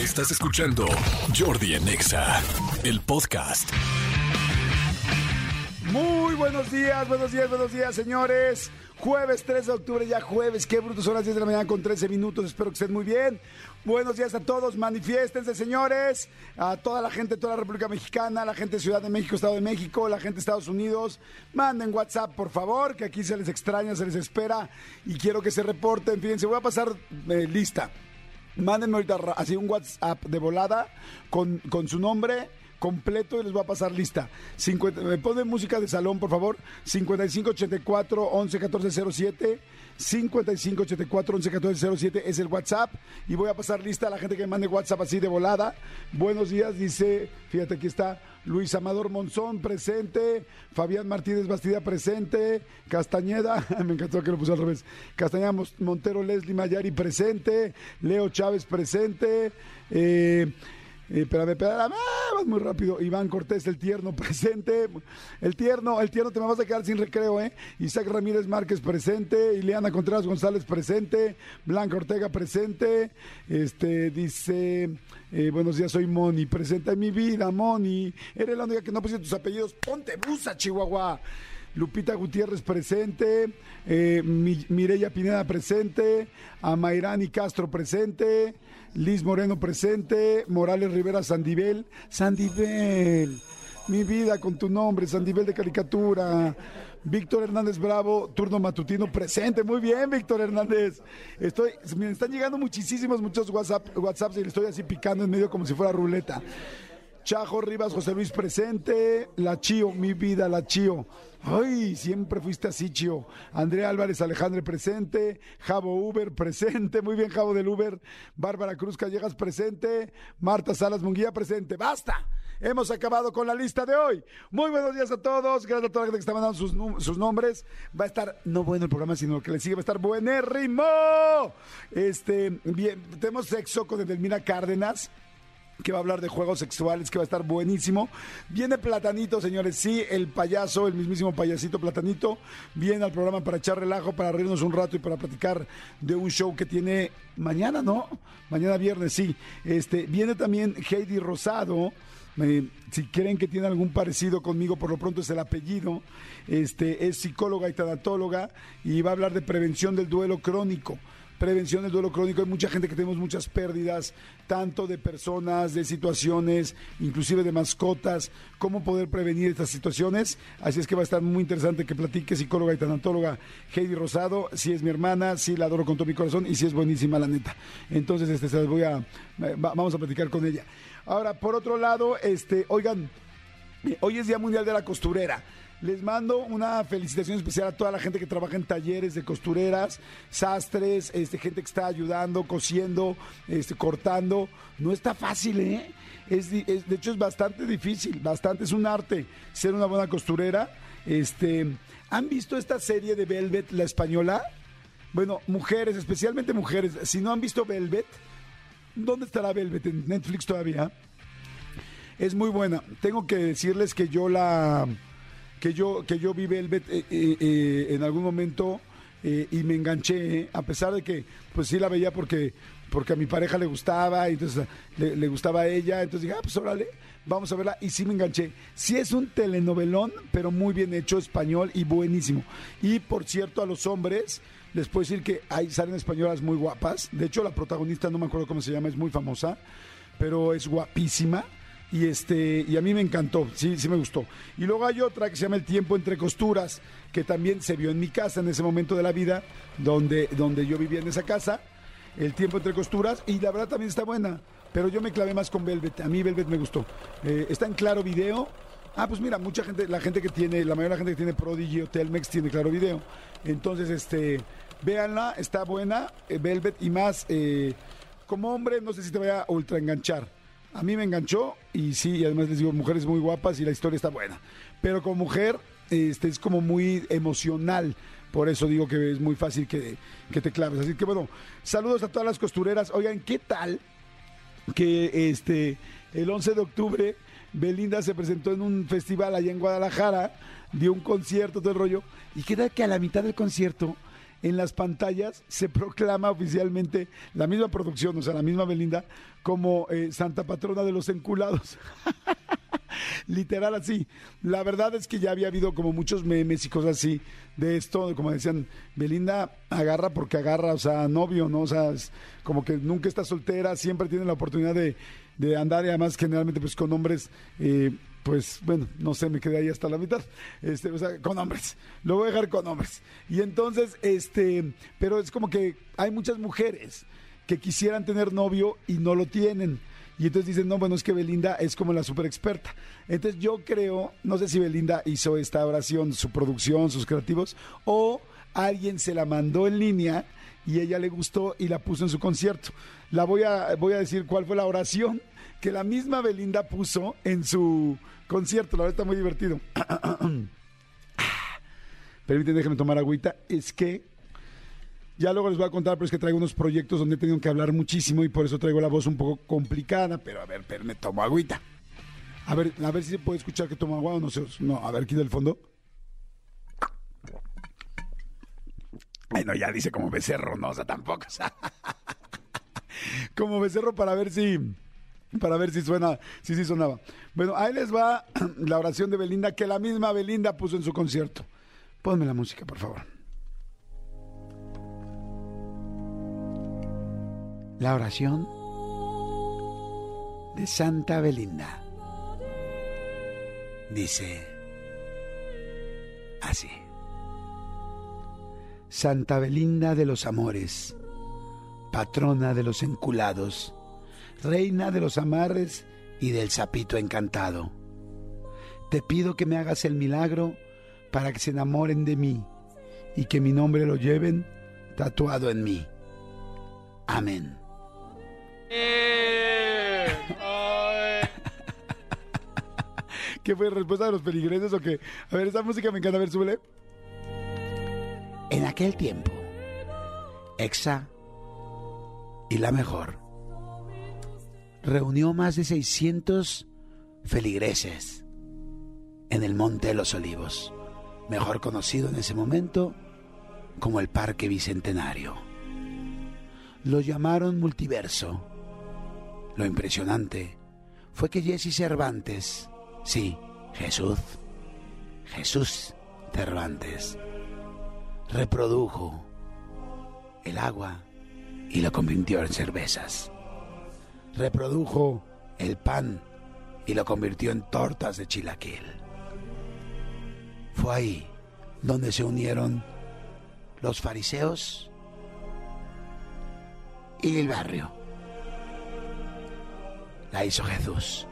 Estás escuchando Jordi en Exa, el podcast. Muy buenos días, buenos días, buenos días, señores. Jueves 3 de octubre, ya jueves, qué brutos son las 10 de la mañana con 13 minutos. Espero que estén muy bien. Buenos días a todos, manifiéstense, señores. A toda la gente de toda la República Mexicana, la gente de Ciudad de México, Estado de México, la gente de Estados Unidos. Manden WhatsApp, por favor, que aquí se les extraña, se les espera y quiero que se reporten. Fíjense, voy a pasar eh, lista. Mándenme ahorita así un WhatsApp de volada con, con su nombre completo y les voy a pasar lista. 50, me ponen música de salón, por favor. 5584 111407. 5584 111407 es el WhatsApp. Y voy a pasar lista a la gente que me mande WhatsApp así de volada. Buenos días, dice, fíjate aquí está Luis Amador Monzón presente. Fabián Martínez Bastida presente. Castañeda, me encantó que lo puse al revés. Castañeda Montero Leslie Mayari presente. Leo Chávez presente. Eh, espérame, espérame, ah, vas muy rápido. Iván Cortés, el tierno, presente. El tierno, el tierno, te me vas a quedar sin recreo, ¿eh? Isaac Ramírez Márquez, presente. Ileana Contreras González, presente. Blanca Ortega, presente. Este, dice, eh, buenos días, soy Moni, presente en mi vida, Moni. Eres la única que no pusiste tus apellidos. Ponte busa, Chihuahua. Lupita Gutiérrez presente, eh, Mi- Mireya Pineda presente, Amairani Castro presente, Liz Moreno presente, Morales Rivera Sandivel, Sandivel, mi vida con tu nombre, Sandivel de caricatura, Víctor Hernández Bravo, turno matutino presente, muy bien Víctor Hernández, estoy, me están llegando muchísimos, muchos WhatsApp, WhatsApps y le estoy así picando en medio como si fuera ruleta. Chajo Rivas, José Luis presente, La Chío, mi vida, La Chío. Ay, siempre fuiste así, Chío. Andrea Álvarez Alejandre presente, Javo Uber presente, muy bien, Javo del Uber. Bárbara Cruz Callejas presente, Marta Salas Munguía presente. ¡Basta! Hemos acabado con la lista de hoy. Muy buenos días a todos. Gracias a toda la gente que está mandando sus, nombres. Va a estar, no bueno el programa, sino que le sigue, va a estar buenérrimo. Este, bien, tenemos sexo con Edelmira Cárdenas que va a hablar de juegos sexuales, que va a estar buenísimo. Viene Platanito, señores, sí, el payaso, el mismísimo payasito Platanito, viene al programa para echar relajo, para reírnos un rato y para platicar de un show que tiene mañana, ¿no? Mañana viernes, sí. Este, viene también Heidi Rosado. eh, si creen que tiene algún parecido conmigo, por lo pronto es el apellido. Este, es psicóloga y tanatóloga y va a hablar de prevención del duelo crónico prevención del duelo crónico. Hay mucha gente que tenemos muchas pérdidas, tanto de personas, de situaciones, inclusive de mascotas. ¿Cómo poder prevenir estas situaciones? Así es que va a estar muy interesante que platique psicóloga y tanatóloga Heidi Rosado. Si es mi hermana, sí la adoro con todo mi corazón y sí es buenísima, la neta. Entonces, este, se las voy a, va- vamos a platicar con ella. Ahora, por otro lado, este, oigan, eh, Hoy es Día Mundial de la Costurera. Les mando una felicitación especial a toda la gente que trabaja en talleres de costureras, sastres, este, gente que está ayudando, cosiendo, este, cortando. No está fácil, ¿eh? De hecho, es bastante difícil, bastante. Es un arte ser una buena costurera. Este, ¿Han visto esta serie de Velvet, la española? Bueno, mujeres, especialmente mujeres. Si no han visto Velvet, ¿dónde estará Velvet? ¿En Netflix todavía? es muy buena. Tengo que decirles que yo la que yo que yo vi Velvet eh, eh, eh, en algún momento eh, y me enganché, a pesar de que pues sí la veía porque porque a mi pareja le gustaba y entonces le, gustaba a ella, entonces dije, ah, pues órale, vamos a verla y sí me enganché. Sí es un telenovelón, pero muy bien hecho, español y buenísimo. Y por cierto, a los hombres les puedo decir que hay salen españolas muy guapas. De hecho, la protagonista no me acuerdo cómo se llama, es muy famosa, pero es guapísima. Y este, y a mí me encantó, sí, sí me gustó. Y luego hay otra que se llama El tiempo entre costuras, que también se vio en mi casa en ese momento de la vida, donde, donde yo vivía en esa casa. El tiempo entre costuras, y la verdad también está buena. Pero yo me clavé más con Velvet. A mí Velvet me gustó. Eh, está en claro video. Ah, pues mira, mucha gente, la gente que tiene, la mayoría de la gente que tiene Prodigy o Telmex tiene claro video. Entonces, este, véanla, está buena, eh, Velvet, y más, eh, como hombre, no sé si te vaya a ultra enganchar. A mí me enganchó y sí, y además les digo, mujeres muy guapas y la historia está buena. Pero como mujer, este, es como muy emocional. Por eso digo que es muy fácil que, que te claves. Así que bueno, saludos a todas las costureras. Oigan, ¿qué tal que este el 11 de octubre Belinda se presentó en un festival allá en Guadalajara, dio un concierto, todo el rollo, y queda que a la mitad del concierto en las pantallas se proclama oficialmente la misma producción, o sea, la misma Belinda, como eh, Santa Patrona de los Enculados. Literal así. La verdad es que ya había habido como muchos memes y cosas así de esto, como decían, Belinda agarra porque agarra, o sea, novio, ¿no? O sea, es como que nunca está soltera, siempre tiene la oportunidad de, de andar y además generalmente pues con hombres... Eh, pues bueno, no sé, me quedé ahí hasta la mitad, este, o sea, con hombres, lo voy a dejar con hombres. Y entonces, este, pero es como que hay muchas mujeres que quisieran tener novio y no lo tienen. Y entonces dicen, no, bueno, es que Belinda es como la super experta. Entonces yo creo, no sé si Belinda hizo esta oración, su producción, sus creativos, o alguien se la mandó en línea y ella le gustó y la puso en su concierto. La voy a, voy a decir cuál fue la oración que la misma Belinda puso en su concierto. La verdad está muy divertido. Permítanme, déjenme tomar agüita. Es que ya luego les voy a contar, pero es que traigo unos proyectos donde he tenido que hablar muchísimo y por eso traigo la voz un poco complicada. Pero a ver, pero me tomo agüita. A ver, a ver si se puede escuchar que tomo agua o no sé. No, a ver, aquí del fondo. Ay, no, ya dice como becerro, no, o sea, tampoco. Como becerro para ver si para ver si suena, si sí sonaba. Bueno, ahí les va la oración de Belinda que la misma Belinda puso en su concierto. Ponme la música, por favor. La oración de Santa Belinda dice así. Santa Belinda de los amores, patrona de los enculados, reina de los amarres y del sapito encantado. Te pido que me hagas el milagro para que se enamoren de mí y que mi nombre lo lleven tatuado en mí. Amén. ¿Qué fue? ¿Respuesta de los peligreses o qué? A ver, esa música me encanta. A ver, súbele. En aquel tiempo, Exa y la mejor reunió más de 600 feligreses en el Monte de los Olivos, mejor conocido en ese momento como el Parque Bicentenario. Lo llamaron multiverso. Lo impresionante fue que Jesse Cervantes, sí, Jesús, Jesús Cervantes, reprodujo el agua y lo convirtió en cervezas reprodujo el pan y lo convirtió en tortas de chilaquil. Fue ahí donde se unieron los fariseos y el barrio. La hizo Jesús.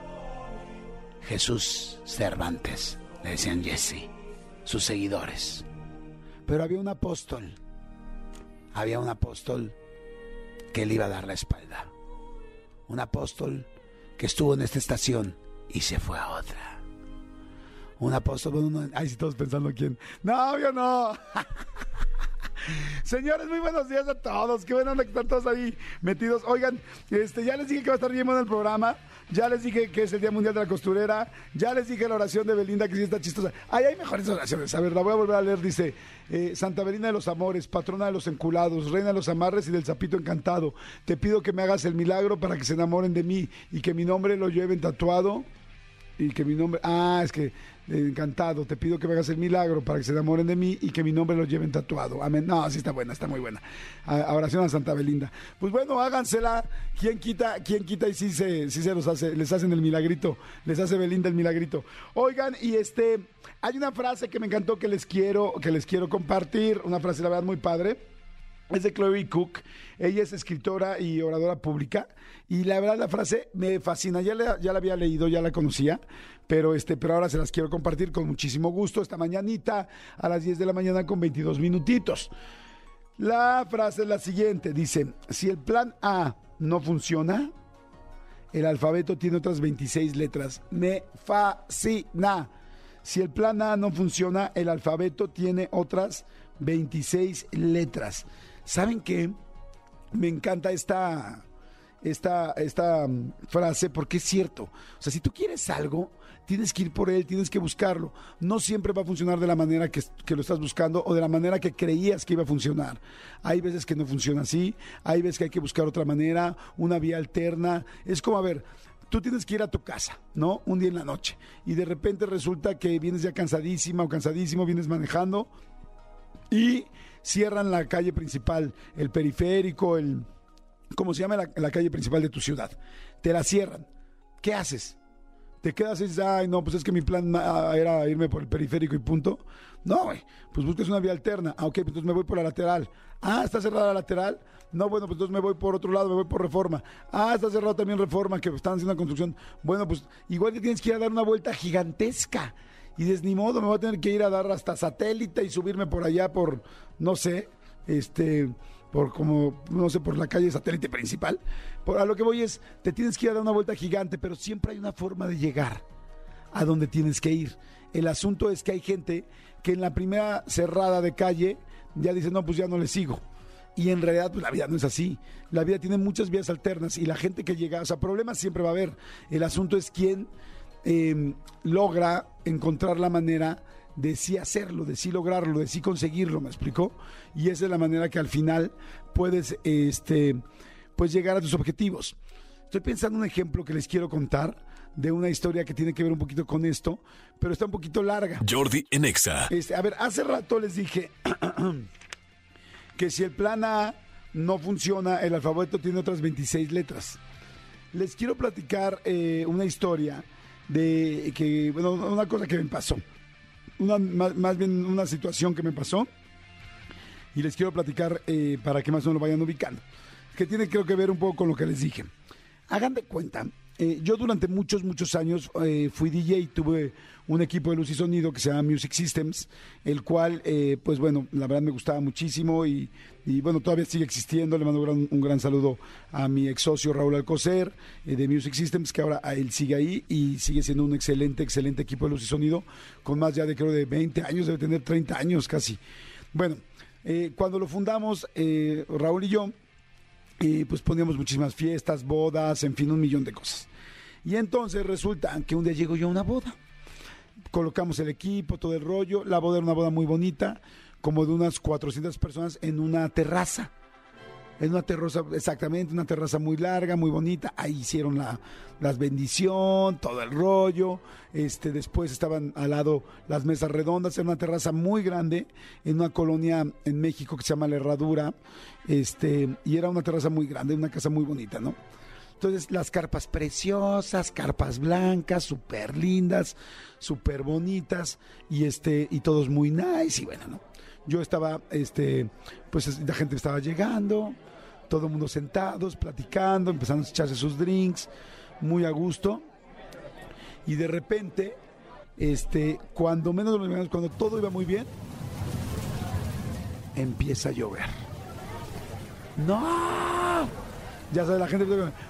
Jesús Cervantes, le decían Jesse, sus seguidores. Pero había un apóstol, había un apóstol que le iba a dar la espalda un apóstol que estuvo en esta estación y se fue a otra. Un apóstol, bueno, ay, si todos pensando quién. No, yo no. Señores, muy buenos días a todos. Qué bueno que están todos ahí metidos. Oigan, este, ya les dije que va a estar bien bueno el programa. Ya les dije que es el Día Mundial de la Costurera. Ya les dije la oración de Belinda, que sí está chistosa. Ay, hay mejores oraciones. A ver, la voy a volver a leer. Dice, eh, Santa Belinda de los Amores, patrona de los enculados, reina de los amarres y del sapito encantado. Te pido que me hagas el milagro para que se enamoren de mí y que mi nombre lo lleven tatuado. Y que mi nombre... Ah, es que encantado, te pido que me hagas el milagro para que se enamoren de mí y que mi nombre lo lleven tatuado. Amén. No, así está buena, está muy buena. Oración a Santa Belinda. Pues bueno, hágansela. ¿Quién quita, quién quita y si se, si se los hace, les hacen el milagrito, les hace Belinda el milagrito. Oigan, y este, hay una frase que me encantó que les quiero, que les quiero compartir, una frase la verdad muy padre. Es de Chloe Cook. Ella es escritora y oradora pública. Y la verdad, la frase me fascina. Ya la, ya la había leído, ya la conocía pero este, pero ahora se las quiero compartir con muchísimo gusto esta mañanita a las 10 de la mañana con 22 minutitos. La frase es la siguiente, dice, si el plan A no funciona, el alfabeto tiene otras 26 letras. Me fascina. Si el plan A no funciona, el alfabeto tiene otras 26 letras. ¿Saben qué? Me encanta esta, esta, esta mm, frase porque es cierto. O sea, si tú quieres algo, tienes que ir por él, tienes que buscarlo. No siempre va a funcionar de la manera que, que, lo estás buscando o de la manera que creías que iba a funcionar. Hay veces que no funciona así, hay veces que hay que buscar otra manera, una vía alterna. Es como, a ver, tú tienes que ir a tu casa, ¿no? Un día en la noche. Y de repente resulta que vienes ya cansadísima o cansadísimo, vienes manejando y cierran la calle principal, el periférico, el... ¿Cómo se llama la, calle principal de tu ciudad? Te la cierran. ¿Qué haces? te quedas y dices, ay, no, pues es que mi plan era irme por el periférico y punto. No, güey, pues busques una vía alterna. Ah, ok, pues entonces me voy por la lateral. Ah, está cerrada la lateral. No, bueno, pues entonces me voy por otro lado, me voy por reforma. Ah, está cerrado también reforma, que están haciendo una construcción. Bueno, pues igual que tienes que ir a dar una vuelta gigantesca. Y dices, ni modo, me voy a tener que ir a dar hasta satélite y subirme por allá por, no sé, este por como, no sé, por la calle satélite principal. Por, a lo que voy es, te tienes que ir a dar una vuelta gigante, pero siempre hay una forma de llegar a donde tienes que ir. El asunto es que hay gente que en la primera cerrada de calle ya dice, no, pues ya no le sigo. Y en realidad, pues la vida no es así. La vida tiene muchas vías alternas y la gente que llega, o sea, problemas siempre va a haber. El asunto es quién em, logra encontrar la manera de sí hacerlo, de sí lograrlo, de sí conseguirlo, ¿me explicó? Y esa es la manera que al final puedes este, pues llegar a tus objetivos. Estoy pensando en un ejemplo que les quiero contar de una historia que tiene que ver un poquito con esto, pero está un poquito larga. Jordi Enexa. Este, a ver, hace rato les dije que si el plan A no funciona, el alfabeto tiene otras 26 letras. Les quiero platicar eh, una historia de que, bueno, una cosa que me pasó una, más, bien una situación que me pasó y les quiero platicar eh, para que más o menos lo vayan ubicando, que tiene creo que ver un poco con lo que les dije. Hagan de cuenta eh, yo durante muchos, muchos años eh, fui DJ, tuve un equipo de luz y sonido que se llama Music Systems, el cual, eh, pues bueno, la verdad me gustaba muchísimo y, bueno, todavía sigue existiendo. Le mando un gran, saludo a mi ex socio Raúl Alcocer de Music Systems, que ahora él sigue ahí y sigue siendo un excelente, excelente equipo de luz y sonido, con más ya de creo de 20 años, debe tener 30 años casi. Bueno, cuando lo fundamos, Raúl y yo, pues poníamos muchísimas fiestas, bodas, en fin, un millón de cosas. Y entonces resulta que un día llego yo a una boda. Colocamos el equipo, todo el rollo. La boda era una boda muy bonita, como de unas 400 personas en una terraza. En una terraza, exactamente, una terraza muy larga, muy bonita. Ahí hicieron la las bendición, todo el rollo. Este, después estaban al lado las mesas redondas, en una terraza muy grande, en una colonia en México que se llama La Herradura. Este, y era una terraza muy grande, una casa muy bonita, ¿no? Entonces, las carpas preciosas, carpas blancas, súper lindas, súper bonitas, y este, y todos muy nice, y bueno, ¿no? Yo estaba, este, pues la gente estaba llegando, todo el mundo sentados, platicando, empezando a echarse sus drinks, muy a gusto. Y de repente, este, cuando menos cuando todo iba muy bien, empieza a llover. ¡No! Ya sabe la gente,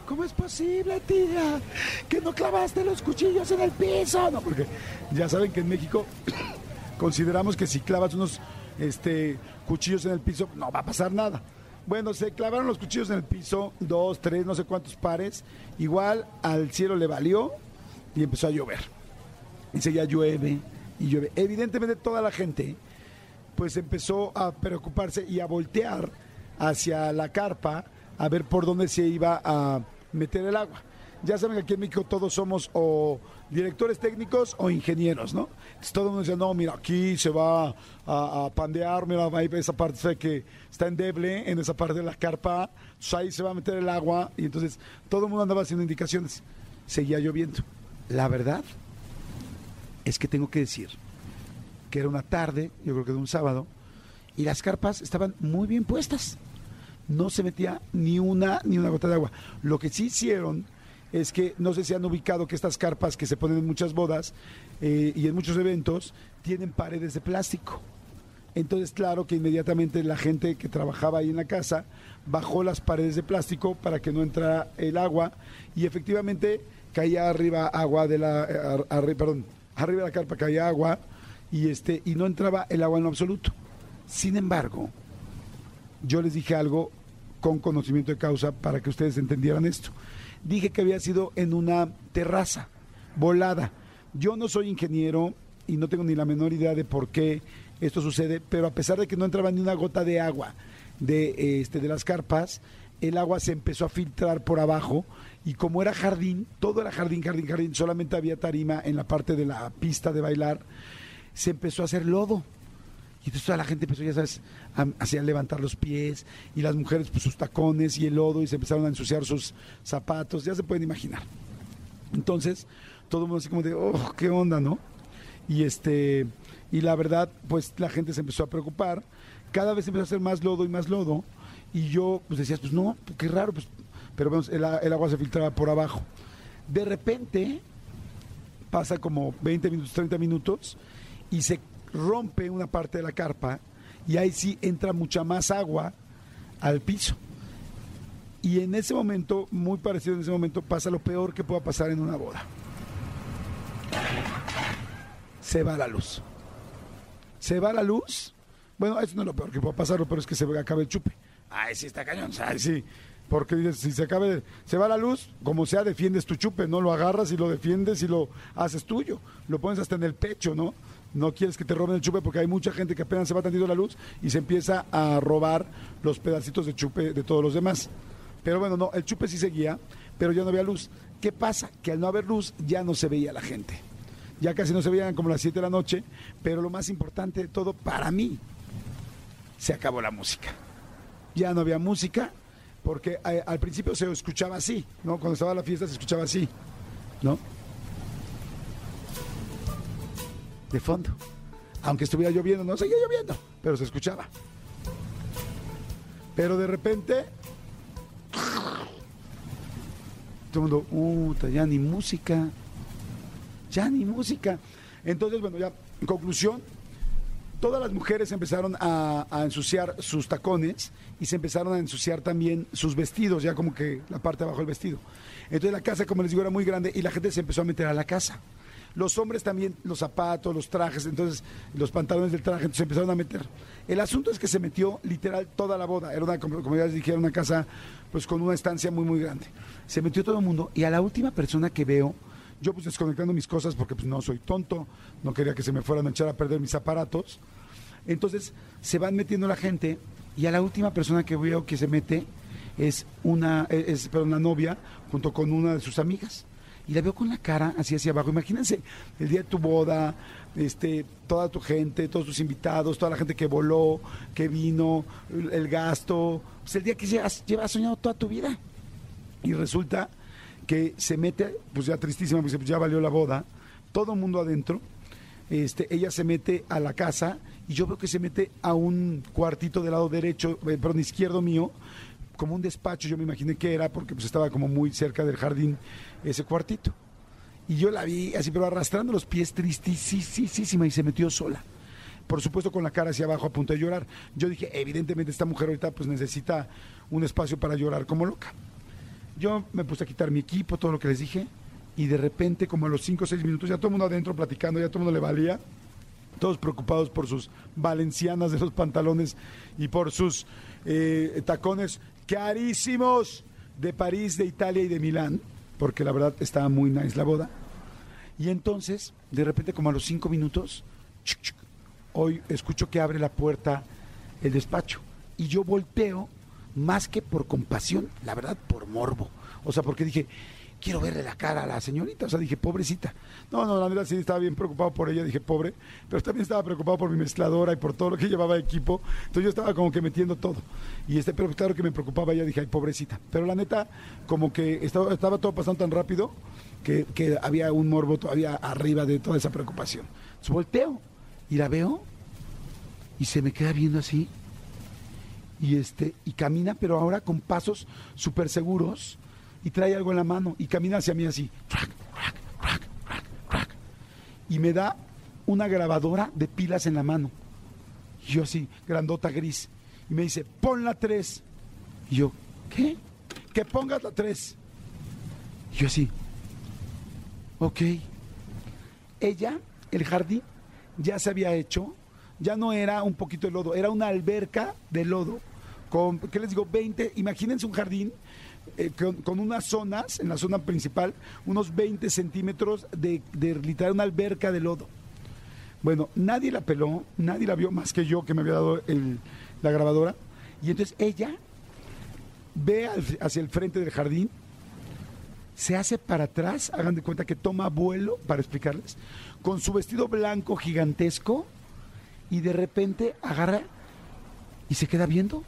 ¿cómo es posible, tía? Que no clavaste los cuchillos en el piso. No, porque ya saben que en México consideramos que si clavas unos este, cuchillos en el piso, no va a pasar nada. Bueno, se clavaron los cuchillos en el piso, dos, tres, no sé cuántos pares. Igual al cielo le valió y empezó a llover. Y seguía llueve y llueve. Evidentemente toda la gente pues empezó a preocuparse y a voltear hacia la carpa a ver por dónde se iba a meter el agua. Ya saben que aquí en México todos somos o directores técnicos o ingenieros, ¿no? Entonces todo el mundo dice, no, mira, aquí se va a, pandear, mira, ahí esa parte que está endeble, en esa parte de la carpa, ahí se va a meter el agua, y entonces todo el mundo andaba haciendo indicaciones. Seguía lloviendo. La verdad es que tengo que decir que era una tarde, yo creo que de un sábado, y las carpas estaban muy bien puestas. No se metía ni una ni una gota de agua. Lo que sí hicieron es que no sé si han ubicado que estas carpas que se ponen en muchas bodas eh, y en muchos eventos tienen paredes de plástico. Entonces, claro que inmediatamente la gente que trabajaba ahí en la casa bajó las paredes de plástico para que no entrara el agua y efectivamente caía arriba agua de la eh, perdón, arriba de la carpa caía agua y este y no entraba el agua en absoluto. Sin embargo, yo les dije algo con conocimiento de causa para que ustedes entendieran esto. Dije que había sido en una terraza volada. Yo no soy ingeniero y no tengo ni la menor idea de por qué esto sucede, pero a pesar de que no entraba ni una gota de agua de, este, de las carpas, el agua se empezó a filtrar por abajo y como era jardín, todo era jardín, jardín, jardín, solamente había tarima en la parte de la pista de bailar, se empezó a hacer lodo. Entonces toda la gente empezó, ya sabes, a, levantar los pies y las mujeres pues sus tacones y el lodo y se empezaron a ensuciar sus zapatos, ya se pueden imaginar. Entonces, todo el mundo así como de, oh, qué onda, ¿no? Y este, y la verdad, pues la gente se empezó a preocupar, cada vez empezó a hacer más lodo y más lodo, y yo pues decía, pues no, qué raro, pues, pero vemos, el agua se filtraba por abajo. De repente, pasa como 20 minutos, 30 minutos, y se rompe una parte de la carpa, y ahí sí entra mucha más agua al piso. Y en ese momento, muy parecido en ese momento, pasa lo peor que pueda pasar en una boda. Se va la luz. Se va la luz. Bueno, eso no es lo peor que pueda pasar, peor es que se acabe el chupe. Ay, sí está cañón. Ay, sí. Porque dices, si se acabe, se va la luz, como sea, defiendes tu chupe, ¿no? Lo agarras y lo defiendes y lo haces tuyo. Lo pones hasta en el pecho, ¿no? No quieres que te roben el chupe porque hay mucha gente que apenas se va tantito la luz y se empieza a robar los pedacitos de chupe de todos los demás. Pero bueno, no, el chupe sí seguía, pero ya no había luz. ¿Qué pasa? Que al no haber luz ya no se veía la gente. Ya casi no se veían como las 7 de la noche, pero lo más importante de todo, para mí, se acabó la música. Ya no había música, porque eh, al principio se escuchaba así, ¿no? Cuando estaba la fiesta se escuchaba así, ¿no? De fondo. Aunque estuviera lloviendo, no seguía lloviendo, pero se escuchaba. Pero de repente todo el mundo, uh, ya ni música, ya ni música. Entonces, bueno, ya, en conclusión, todas las mujeres empezaron a, ensuciar sus tacones y se empezaron a ensuciar también sus vestidos, ya como que la parte de abajo del vestido. Entonces la casa, como les digo, era muy grande y la gente se empezó a meter a la casa. Los hombres también, los zapatos, los trajes, entonces los pantalones del traje, entonces empezaron a meter. El asunto es que se metió literal toda la boda. Era una, como ya les dije, era una casa pues con una estancia muy, muy grande. Se metió todo el mundo y a la última persona que veo, yo pues desconectando mis cosas porque pues no soy tonto, no quería que se me fueran a echar a perder mis aparatos. Entonces se van metiendo la gente y a la última persona que veo que se mete es una, es, una novia junto con una de sus amigas y la veo con la cara así hacia abajo. Imagínense el día de tu boda, este, toda tu gente, todos tus invitados, toda la gente que voló, que vino, el gasto, pues el día que llevas, llevas soñado toda tu vida. Y resulta que se mete, pues ya tristísima, pues ya valió la boda, todo el mundo adentro, este, ella se mete a la casa y yo veo que se mete a un cuartito del lado derecho, eh, perdón, izquierdo mío, como un despacho, yo me imaginé que era, porque pues estaba como muy cerca del jardín ese cuartito. Y yo la vi así, pero arrastrando los pies tristísima y se metió sola. Por supuesto con la cara hacia abajo a punto de llorar. Yo dije, evidentemente esta mujer ahorita pues necesita un espacio para llorar como loca. Yo me puse a quitar mi equipo, todo lo que les dije, y de repente como a los 5 o 6 minutos ya todo el mundo adentro platicando, ya todo el mundo le valía, todos preocupados por sus valencianas de los pantalones y por sus eh, tacones carísimos de París, de Italia y de Milán, porque la verdad estaba muy nice la boda. Y entonces, de repente, como a los cinco minutos, hoy escucho que abre la puerta el despacho. Y yo volteo, más que por compasión, la verdad, por morbo. O sea, porque dije, quiero verle la cara a la señorita. O sea, dije, pobrecita. No, no, la verdad sí estaba bien preocupado por ella, dije, pobre. Pero también estaba preocupado por mi mezcladora y por todo lo que llevaba de equipo. Entonces yo estaba como que metiendo todo. Y este, pero claro que me preocupaba ella, dije, ay, pobrecita. Pero la neta, como que estaba, estaba todo pasando tan rápido que, que había un morbo todavía arriba de toda esa preocupación. Entonces volteo y la veo y se me queda viendo así. Y este, y camina, pero ahora con pasos súper seguros y trae algo en la mano y camina hacia mí así. y me da una grabadora de pilas en la mano. Y yo así, grandota gris. Y me dice, pon la 3. Y yo, ¿qué? Que pongas la 3. Y yo así, ok. Ella, el jardín, ya se había hecho, ya no era un poquito de lodo, era una alberca de lodo con, ¿qué les digo? 20, imagínense un jardín eh, con, unas zonas, en la zona principal, unos 20 centímetros de, de literal una alberca de lodo. Bueno, nadie la peló, nadie la vio más que yo que me había dado la grabadora. Y entonces ella ve hacia el frente del jardín, se hace para atrás, hagan de cuenta que toma vuelo, para explicarles, con su vestido blanco gigantesco y de repente agarra y se queda viendo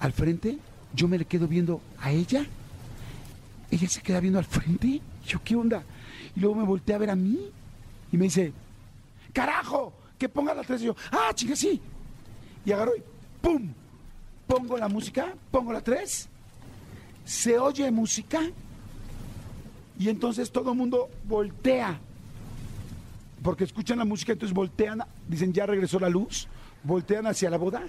al frente. Yo me le quedo viendo a ella. Ella se queda viendo al frente. Yo, ¿qué onda? Y luego me voltea a ver a mí y me dice, carajo, que ponga la tres. Y yo, ah, chinga, sí. Y agarro y ¡pum! Pongo la música, pongo la tres. Se oye música y entonces todo el mundo voltea. Porque escuchan la música, entonces voltean, dicen ya regresó la luz, voltean hacia la boda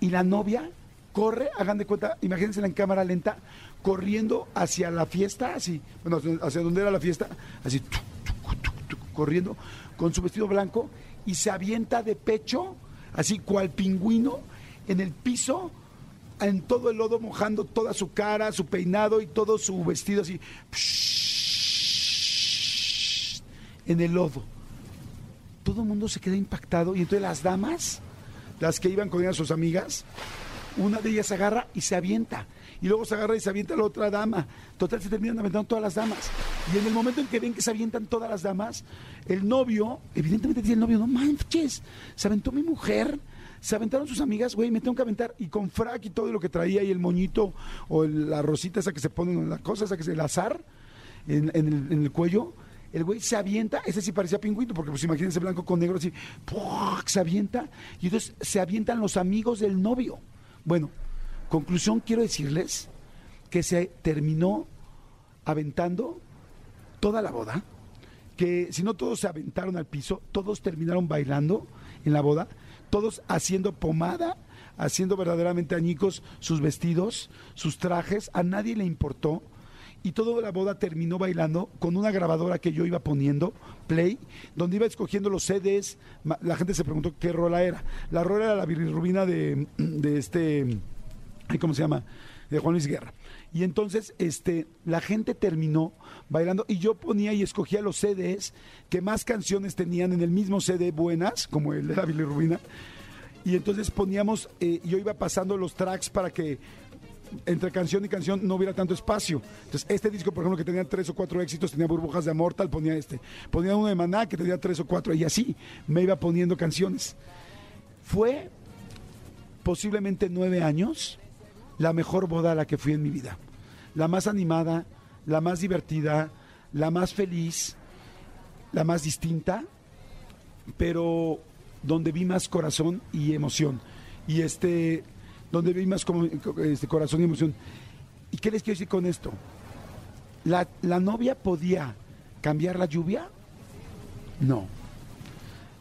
y la novia corre, hagan de cuenta, imagínense en cámara lenta, corriendo hacia la fiesta, así, bueno, hacia- donde era la fiesta, así, corriendo con su vestido blanco y se avienta de pecho, así cual pingüino, en el piso, en todo el lodo, mojando toda su cara, su peinado y todo su vestido así, en el lodo. Todo el mundo se queda impactado y entonces las damas, las que iban con sus amigas, una de ellas se agarra y se avienta. Y luego se agarra y se avienta la otra dama. Total, se terminan aventando todas las damas. Y en el momento en que ven que se avientan todas las damas, el novio, evidentemente dice el novio, no manches, se aventó mi mujer. Se aventaron sus amigas, güey, me tengo que aventar. Y con frac y todo lo que traía y el moñito o el- la rosita esa que se pone, la cosa esa que se, el azar en, el, cuello, el güey se avienta, ese sí parecía pingüino, porque pues imagínense blanco con negro así, ¡puac! se avienta, y entonces se avientan los amigos del novio. Bueno, conclusión, quiero decirles que se terminó aventando toda la boda, que si no todos se aventaron al piso, todos terminaron bailando en la boda, todos haciendo pomada, haciendo verdaderamente añicos sus vestidos, sus trajes, a nadie le importó. Y toda la boda terminó bailando con una grabadora que yo iba poniendo, play, donde iba escogiendo los CDs. La gente se preguntó qué rola era. La rola era la bilirrubina de, de este, ¿cómo se llama? De Juan Luis Guerra. Y entonces este, la gente terminó bailando y yo ponía y escogía los CDs que más canciones tenían en el mismo CD buenas, como el de la bilirrubina. Y entonces poníamos, eh, yo iba pasando los tracks para que entre canción y canción no hubiera tanto espacio. Entonces, este disco, por ejemplo, que tenía tres o cuatro éxitos, tenía burbujas de amor, tal, ponía este. Ponía uno de Maná, que tenía tres o cuatro, y así me iba poniendo canciones. Fue posiblemente nueve años la mejor boda a la que fui en mi vida. La más animada, la más divertida, la más feliz, la más distinta, pero donde vi más corazón y emoción. Y este, donde vi más como- este, corazón y emoción. ¿Y qué les quiero decir con esto? ¿La, la novia podía cambiar la lluvia? No.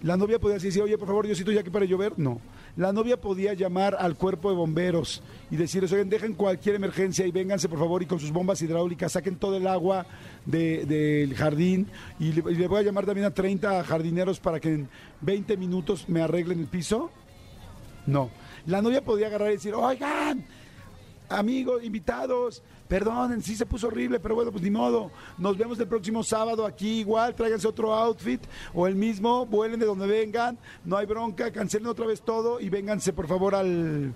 La novia podía decir, oye, por favor, Diosito, ya que para llover. No. La novia podía llamar al cuerpo de bomberos y decirles, oigan, dejen cualquier emergencia y vénganse, por favor, y con sus bombas hidráulicas saquen todo el agua de- del jardín. Y le, y le voy a llamar también a 30 jardineros para que en 20 minutos me arreglen el piso. No. La novia podía agarrar y decir, oigan, amigos, invitados, perdonen, sí se puso horrible, pero bueno, pues ni modo. Nos vemos el próximo sábado aquí igual, tráiganse otro outfit o el mismo, vuelen de donde vengan, no hay bronca, cancelen otra vez todo y vénganse por favor al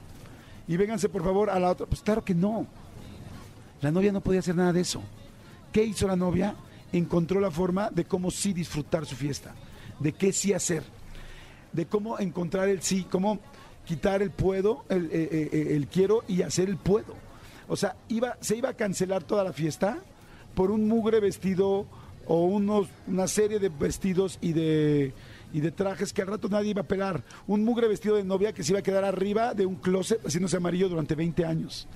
y vénganse por favor a la otra. Pues claro que no. La novia no podía hacer nada de eso. ¿Qué hizo la novia? Encontró la forma de cómo sí disfrutar su fiesta, de qué sí hacer, de cómo encontrar el sí, cómo quitar el puedo, el, eh, eh, eh, el quiero y hacer el puedo. O sea, iba, se iba a cancelar toda la fiesta por un mugre vestido o unos, una serie de vestidos y de, y de trajes que al rato nadie iba a pelar. Un mugre vestido de novia que se iba a quedar arriba de un closet haciéndose amarillo durante 20 años.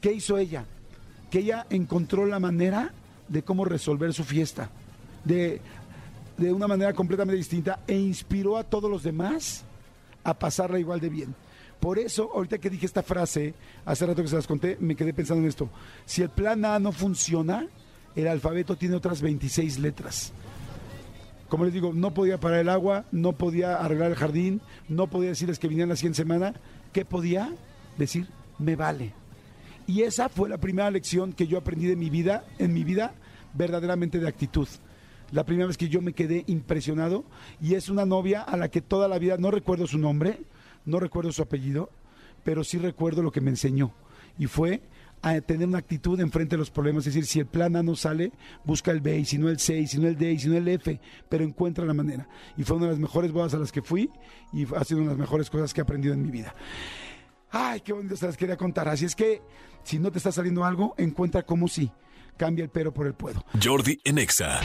¿Qué hizo ella? Que ella encontró la manera de cómo resolver su fiesta, de, de una manera completamente distinta e inspiró a todos los demás a pasarla igual de bien. Por eso, ahorita que dije esta frase, hace rato que se las conté, me quedé pensando en esto. Si el plan A no funciona, el alfabeto tiene otras 26 letras. Como les digo, no podía parar el agua, no podía arreglar el jardín, no podía decirles que vinieran la siguiente semana. ¿qué podía decir? Me vale. Y esa fue la primera lección que yo aprendí de mi vida, en mi vida, verdaderamente de actitud. La primera vez que yo me quedé impresionado y es una novia a la que toda la vida, no recuerdo su nombre, no recuerdo su apellido, pero sí recuerdo lo que me enseñó. Y fue a tener una actitud enfrente de los problemas, es decir, si el plan A no sale, busca el B, y si no el C, y si no el D, y si no el F, pero encuentra la manera. Y fue una de las mejores bodas a las que fui y ha sido una de las mejores cosas que he aprendido en mi vida. Ay, qué bonito se las quería contar. Así es que, si no te está saliendo algo, encuentra cómo sí. Cambia el pero por el puedo. Jordi Enexa.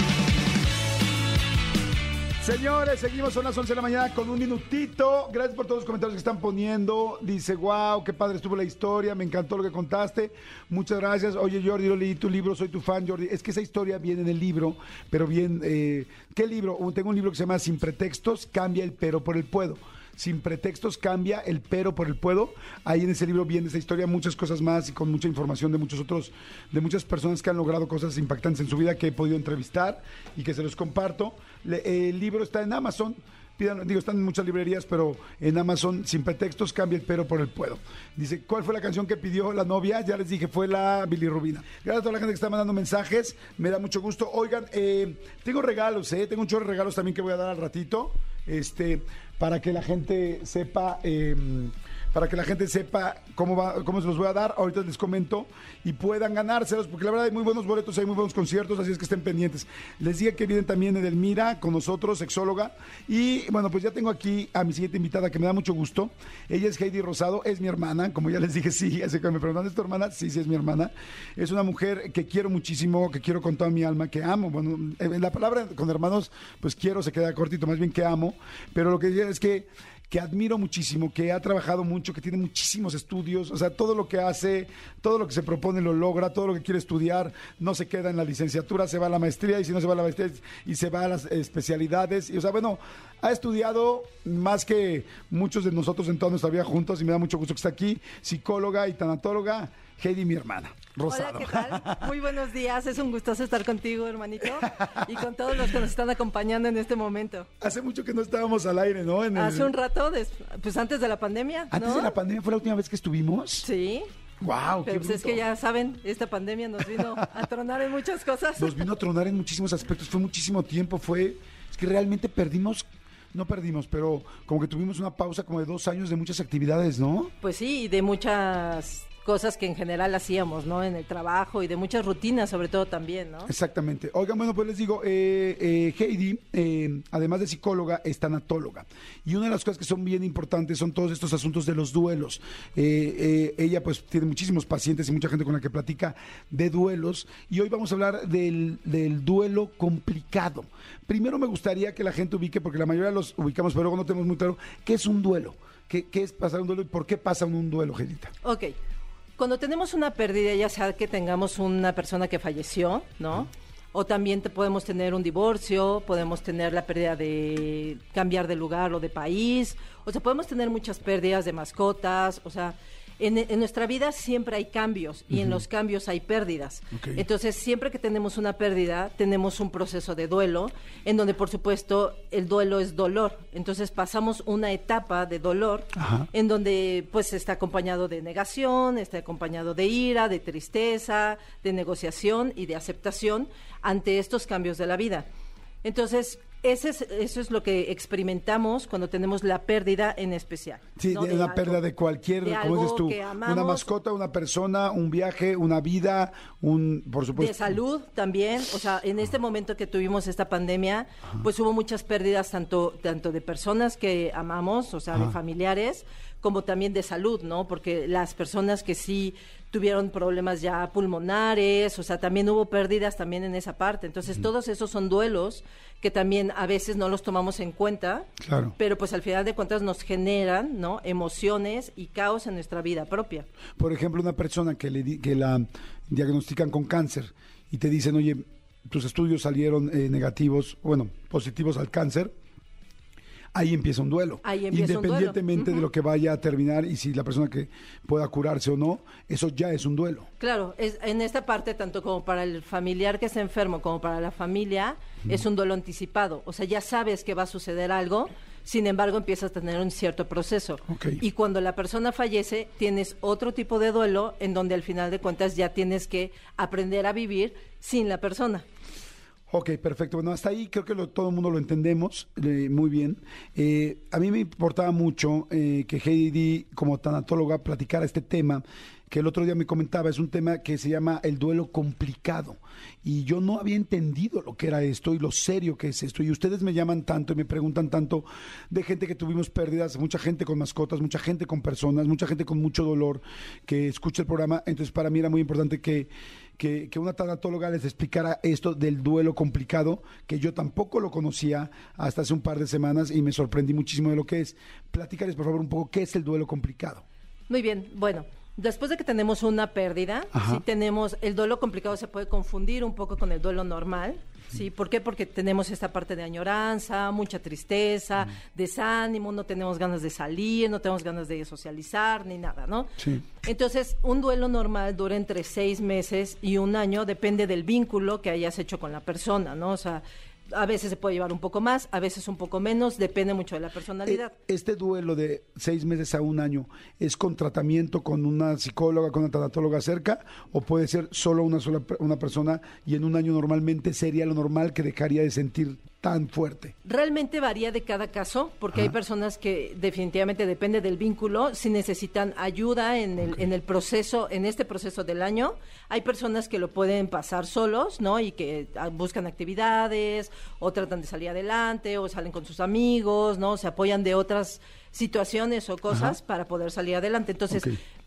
Señores, seguimos son las 11 de la mañana con un minutito. Gracias por todos los comentarios que están poniendo. Dice, wow, qué padre estuvo la historia, me encantó lo que contaste. Muchas gracias. Oye, Jordi, yo leí tu libro, soy tu fan, Jordi. Es que esa historia viene en el libro, pero bien, eh, ¿qué libro? Tengo un libro que se llama Sin pretextos, cambia el pero por el puedo sin pretextos cambia el pero por el puedo. Ahí en ese libro viene esa historia, muchas cosas más y con mucha información de muchos otros, de muchas personas que han logrado cosas impactantes en su vida que he podido entrevistar y que se los comparto. El libro está en Amazon. Pidan, digo, están en muchas librerías, pero en Amazon, sin pretextos, cambia el pero por el puedo. Dice, ¿cuál fue la canción que pidió la novia? Ya les dije, fue la bilirrubina. Gracias a toda la gente que está mandando mensajes, me da mucho gusto. Oigan, eh, tengo regalos, ¿eh? Tengo un chorro de regalos también que voy a dar al ratito. Este, para que la gente sepa em, para que la gente sepa cómo, cómo se los voy a dar. Ahorita les comento y puedan ganárselos, porque la verdad hay muy buenos boletos, hay muy buenos conciertos, así es que estén pendientes. Les dije que vienen también Edelmira con nosotros, sexóloga. Y bueno, pues ya tengo aquí a mi siguiente invitada que me da mucho gusto. Ella es Heidi Rosado, es mi hermana, como ya les dije, sí, así que me preguntan, ¿es tu hermana? Sí, sí, es mi hermana. Es una mujer que quiero muchísimo, que quiero con toda mi alma, que amo. Bueno, la palabra con hermanos, pues quiero, se queda cortito, más bien que amo. Pero lo que digo es que que admiro muchísimo, que ha trabajado mucho, que tiene muchísimos estudios, o sea, todo lo que hace, todo lo que se propone lo logra, todo lo que quiere estudiar, no se queda en la licenciatura, se va a la maestría y si no se va a la maestría y se va a las especialidades. Y, o sea, bueno, ha estudiado más que muchos de nosotros en toda nuestra vida juntos y me da mucho gusto que esté aquí, psicóloga y tanatóloga. Heidi, mi hermana. Rosado. Hola, ¿qué tal? Muy buenos días. Es un gustoso estar contigo, hermanito, y con todos los que nos están acompañando en este momento. Hace mucho que no estábamos al aire, ¿no? Hace un rato, pues antes de la pandemia. ¿Antes de la pandemia fue la última vez que estuvimos? Sí. Wow, Pero pues es que ya saben, esta pandemia nos vino a tronar en muchas cosas. Nos vino a tronar en muchísimos aspectos. Fue muchísimo tiempo. Fue. Es que realmente perdimos no perdimos, pero como que tuvimos una pausa como de dos años de muchas actividades, ¿no? Pues sí, de muchas cosas que en general hacíamos, ¿no? En el trabajo y de muchas rutinas, sobre todo también, ¿no? Exactamente. Oigan, bueno, pues les digo, eh, eh, Heidi, eh, además de psicóloga, es tanatóloga. Y una de las cosas que son bien importantes son todos estos asuntos de los duelos. ella, pues, tiene muchísimos pacientes y mucha gente con la que platica de duelos. Y hoy vamos a hablar del, del duelo complicado. Primero me gustaría que la gente ubique, porque la mayoría los ubicamos, pero luego no tenemos muy claro, ¿qué es un duelo? ¿Qué, qué es pasar un duelo y por qué pasa un duelo, Gedita? Ok. Cuando tenemos una pérdida, ya sea que tengamos una persona que falleció, ¿no? O también te podemos tener un divorcio, podemos tener la pérdida de cambiar de lugar o de país, o sea, podemos tener muchas pérdidas de mascotas, o sea, en, nuestra vida siempre hay cambios y en los cambios hay pérdidas. Entonces, siempre que tenemos una pérdida, tenemos un proceso de duelo, en donde, por supuesto, el duelo es dolor. Entonces, pasamos una etapa de dolor, en donde, pues, está acompañado de negación, está acompañado de ira, de tristeza, de negociación y de aceptación ante estos cambios de la vida. Entonces, ese es, eso es lo que experimentamos cuando tenemos la pérdida en especial. Sí, una pérdida de cualquier, como dices tú, una mascota, una persona, un viaje, una vida, un, por supuesto. De salud también, o sea, en este momento que tuvimos esta pandemia, pues hubo muchas pérdidas tanto, tanto de personas que amamos, o sea, de familiares, como también de salud, ¿no? Porque las personas que sí tuvieron problemas ya pulmonares, o sea, también hubo pérdidas también en esa parte. Entonces, todos esos son duelos que también a veces no los tomamos en cuenta, claro. pero pues al final de cuentas nos generan, ¿no? Emociones y caos en nuestra vida propia. Por ejemplo, una persona que, le, que la diagnostican con cáncer y te dicen, oye, tus estudios salieron eh, negativos, bueno, positivos al cáncer, ahí empieza un duelo. Independientemente de lo que vaya a terminar y si la persona que pueda curarse o no, eso ya es un duelo. Claro, es, en esta parte, tanto como para el familiar que está enfermo como para la familia, es un duelo anticipado. O sea, ya sabes que va a suceder algo Sin embargo, empiezas a tener un cierto proceso. Y cuando la persona fallece, tienes otro tipo de duelo en donde al final de cuentas ya tienes que aprender a vivir sin la persona. Ok, perfecto. Bueno, hasta ahí creo que lo- todo el mundo lo entendemos eh, muy bien. Eh, a mí me importaba mucho eh, que Heidi, como tanatóloga, platicara este tema, que el otro día me comentaba, es un tema que se llama el duelo complicado. Y yo no había entendido lo que era esto y lo serio que es esto. Y ustedes me llaman tanto y me preguntan tanto de gente que tuvimos pérdidas, mucha gente con mascotas, mucha gente con personas, mucha gente con mucho dolor que escucha el programa. Entonces, para mí era muy importante que que, que una tanatóloga les explicara esto del duelo complicado, que yo tampoco lo conocía hasta hace un par de semanas y me sorprendí muchísimo de lo que es. Platícales, por favor, un poco qué es el duelo complicado. Muy bien, bueno, después de que tenemos una pérdida, sí tenemos, el duelo complicado se puede confundir un poco con el duelo normal, ¿sí? ¿Por qué? Porque tenemos esta parte de añoranza, mucha tristeza, desánimo, no tenemos ganas de salir, no tenemos ganas de socializar, ni nada, ¿no? Sí. Entonces, un duelo normal dura entre seis meses y un año, depende del vínculo que hayas hecho con la persona, ¿no? O sea, a veces se puede llevar un poco más, a veces un poco menos, depende mucho de la personalidad. Eh, Este duelo de seis meses a un año, ¿es con tratamiento con una psicóloga, con una tanatóloga cerca? ¿O puede ser solo una sola una persona y en un año normalmente sería lo normal que dejaría de sentir tan fuerte? Realmente varía de cada caso, porque hay personas que definitivamente depende del vínculo, si necesitan ayuda en el, en el proceso, en este proceso del año. Hay personas que lo pueden pasar solos, ¿no? Y que ah, buscan actividades, o tratan de salir adelante, o salen con sus amigos, ¿no? Se apoyan de otras situaciones o cosas Ajá. para poder salir adelante. Entonces.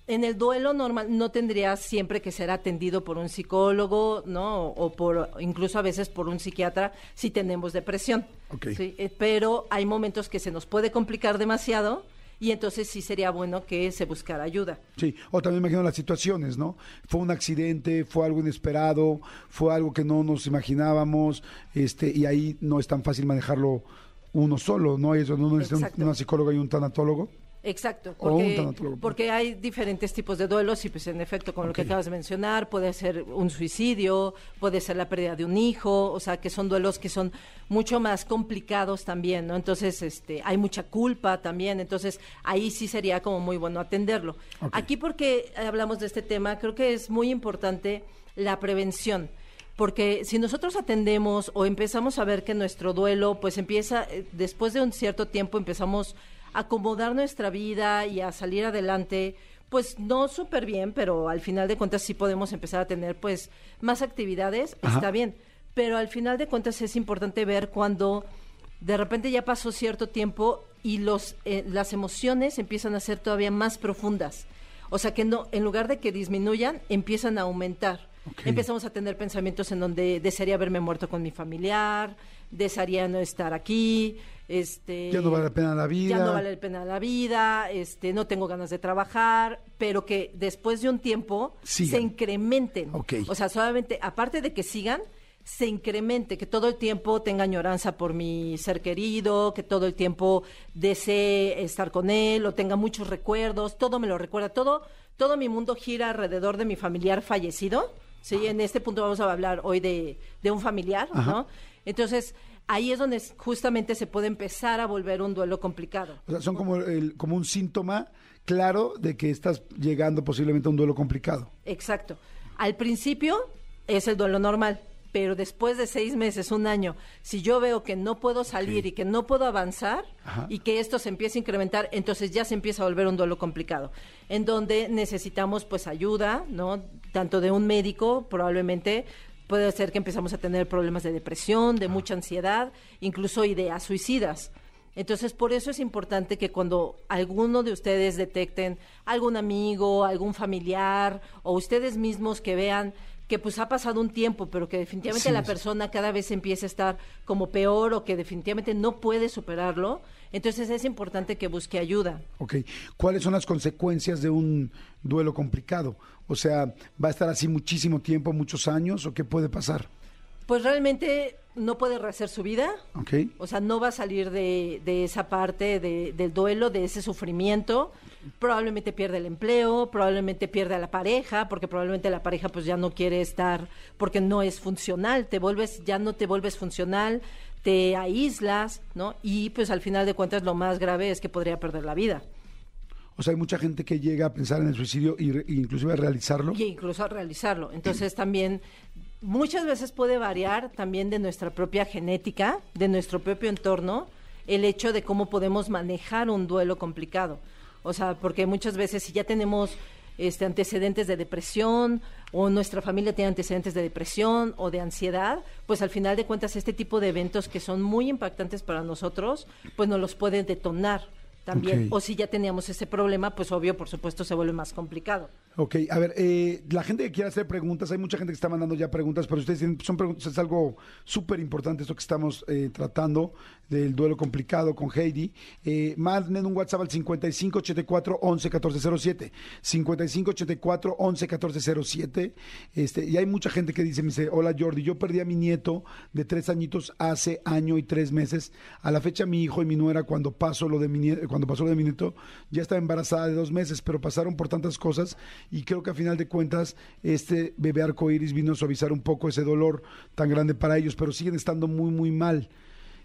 En el duelo normal no tendría siempre que ser atendido por un psicólogo, ¿no? O por incluso a veces por un psiquiatra si tenemos depresión. Ok. ¿sí? Eh, Pero hay momentos que se nos puede complicar demasiado y entonces sí sería bueno que se buscara ayuda. Sí, o también imagino las situaciones, ¿no? Fue un accidente, fue algo inesperado, fue algo que no nos imaginábamos, este, y ahí no es tan fácil manejarlo uno solo, ¿no? Eso no necesita un- una psicóloga y un tanatólogo. Exacto, porque, porque hay diferentes tipos de duelos y pues en efecto, con lo que acabas de mencionar, puede ser un suicidio, puede ser la pérdida de un hijo, o sea, que son duelos que son mucho más complicados también, ¿no? Entonces, este, hay mucha culpa también, entonces ahí sí sería como muy bueno atenderlo. Aquí porque hablamos de este tema, creo que es muy importante la prevención. Porque si nosotros atendemos o empezamos a ver que nuestro duelo, pues empieza, eh, después de un cierto tiempo empezamos acomodar nuestra vida y a salir adelante, pues no súper bien, pero al final de cuentas sí podemos empezar a tener pues más actividades, Ajá. está bien. Pero al final de cuentas es importante ver cuando de repente ya pasó cierto tiempo y los, eh, las emociones empiezan a ser todavía más profundas. O sea que no, en lugar de que disminuyan, empiezan a aumentar. Empezamos a tener pensamientos en donde desearía haberme muerto con mi familiar, desearía no estar aquí, este Ya no vale la pena la vida. ya no vale la pena la vida, este no tengo ganas de trabajar, pero que después de un tiempo Sigan. se incrementen. O sea, solamente aparte de que sigan, se incremente, que todo el tiempo tenga añoranza por mi ser querido, que todo el tiempo desee estar con él o tenga muchos recuerdos, todo me lo recuerda, todo, todo mi mundo gira alrededor de mi familiar fallecido. Sí, en este punto vamos a hablar hoy de, de un familiar, Ajá. ¿no? Entonces, ahí es donde justamente se puede empezar a volver un duelo complicado. O sea, son como, el, como un síntoma claro de que estás llegando posiblemente a un duelo complicado. Exacto. Al principio es el duelo normal, pero después de seis meses, un año, si yo veo que no puedo salir y que no puedo avanzar Ajá. y que esto se empieza a incrementar, entonces ya se empieza a volver un duelo complicado, en donde necesitamos pues ayuda, ¿no? Tanto de un médico, probablemente puede ser que empezamos a tener problemas de depresión, de mucha ansiedad, incluso ideas suicidas. Entonces, por eso es importante que cuando alguno de ustedes detecten algún amigo, algún familiar o ustedes mismos que vean que pues ha pasado un tiempo, pero que definitivamente Sí, la persona cada vez empieza a estar como peor o que definitivamente no puede superarlo, entonces es importante que busque ayuda. Ok. ¿Cuáles son las consecuencias de un duelo complicado? O sea, ¿va a estar así muchísimo tiempo, muchos años o qué puede pasar? Pues realmente no puede rehacer su vida. ¿Ok? O sea, no va a salir de, de esa parte de- del duelo, de ese sufrimiento. Probablemente pierde el empleo, probablemente pierde a la pareja, porque probablemente la pareja pues ya no quiere estar, porque no es funcional, te vuelves, ya no te vuelves funcional, te aíslas, ¿no? Y pues al final de cuentas lo más grave es que podría perder la vida. O sea, hay mucha gente que llega a pensar en el suicidio y re- inclusive a realizarlo. y incluso a realizarlo. Entonces también muchas veces puede variar también de nuestra propia genética, de nuestro propio entorno, el hecho de cómo podemos manejar un duelo complicado. O sea, porque muchas veces si ya tenemos este antecedentes de depresión o nuestra familia tiene antecedentes de depresión o de ansiedad, pues al final de cuentas este tipo de eventos que son muy impactantes para nosotros, pues nos los pueden detonar también. O si ya teníamos ese problema, pues obvio, por supuesto, se vuelve más complicado. Ok, a ver, eh, la gente que quiera hacer preguntas, hay mucha gente que está mandando ya preguntas, pero ustedes tienen, son preguntas, es algo súper importante esto que estamos eh, tratando del duelo complicado con Heidi. Eh, manden un WhatsApp al 5584 11 1407, 5584 11 1407. Este, y hay mucha gente que dice, me dice, hola Jordi, yo perdí a mi nieto de tres añitos hace año y tres meses. A la fecha mi hijo y mi nuera cuando pasó lo de mi cuando pasó lo de mi nieto, ya estaba embarazada de dos meses, pero pasaron por tantas cosas y creo que a final de cuentas este bebé arcoíris vino a suavizar un poco ese dolor tan grande para ellos, pero siguen estando muy muy mal.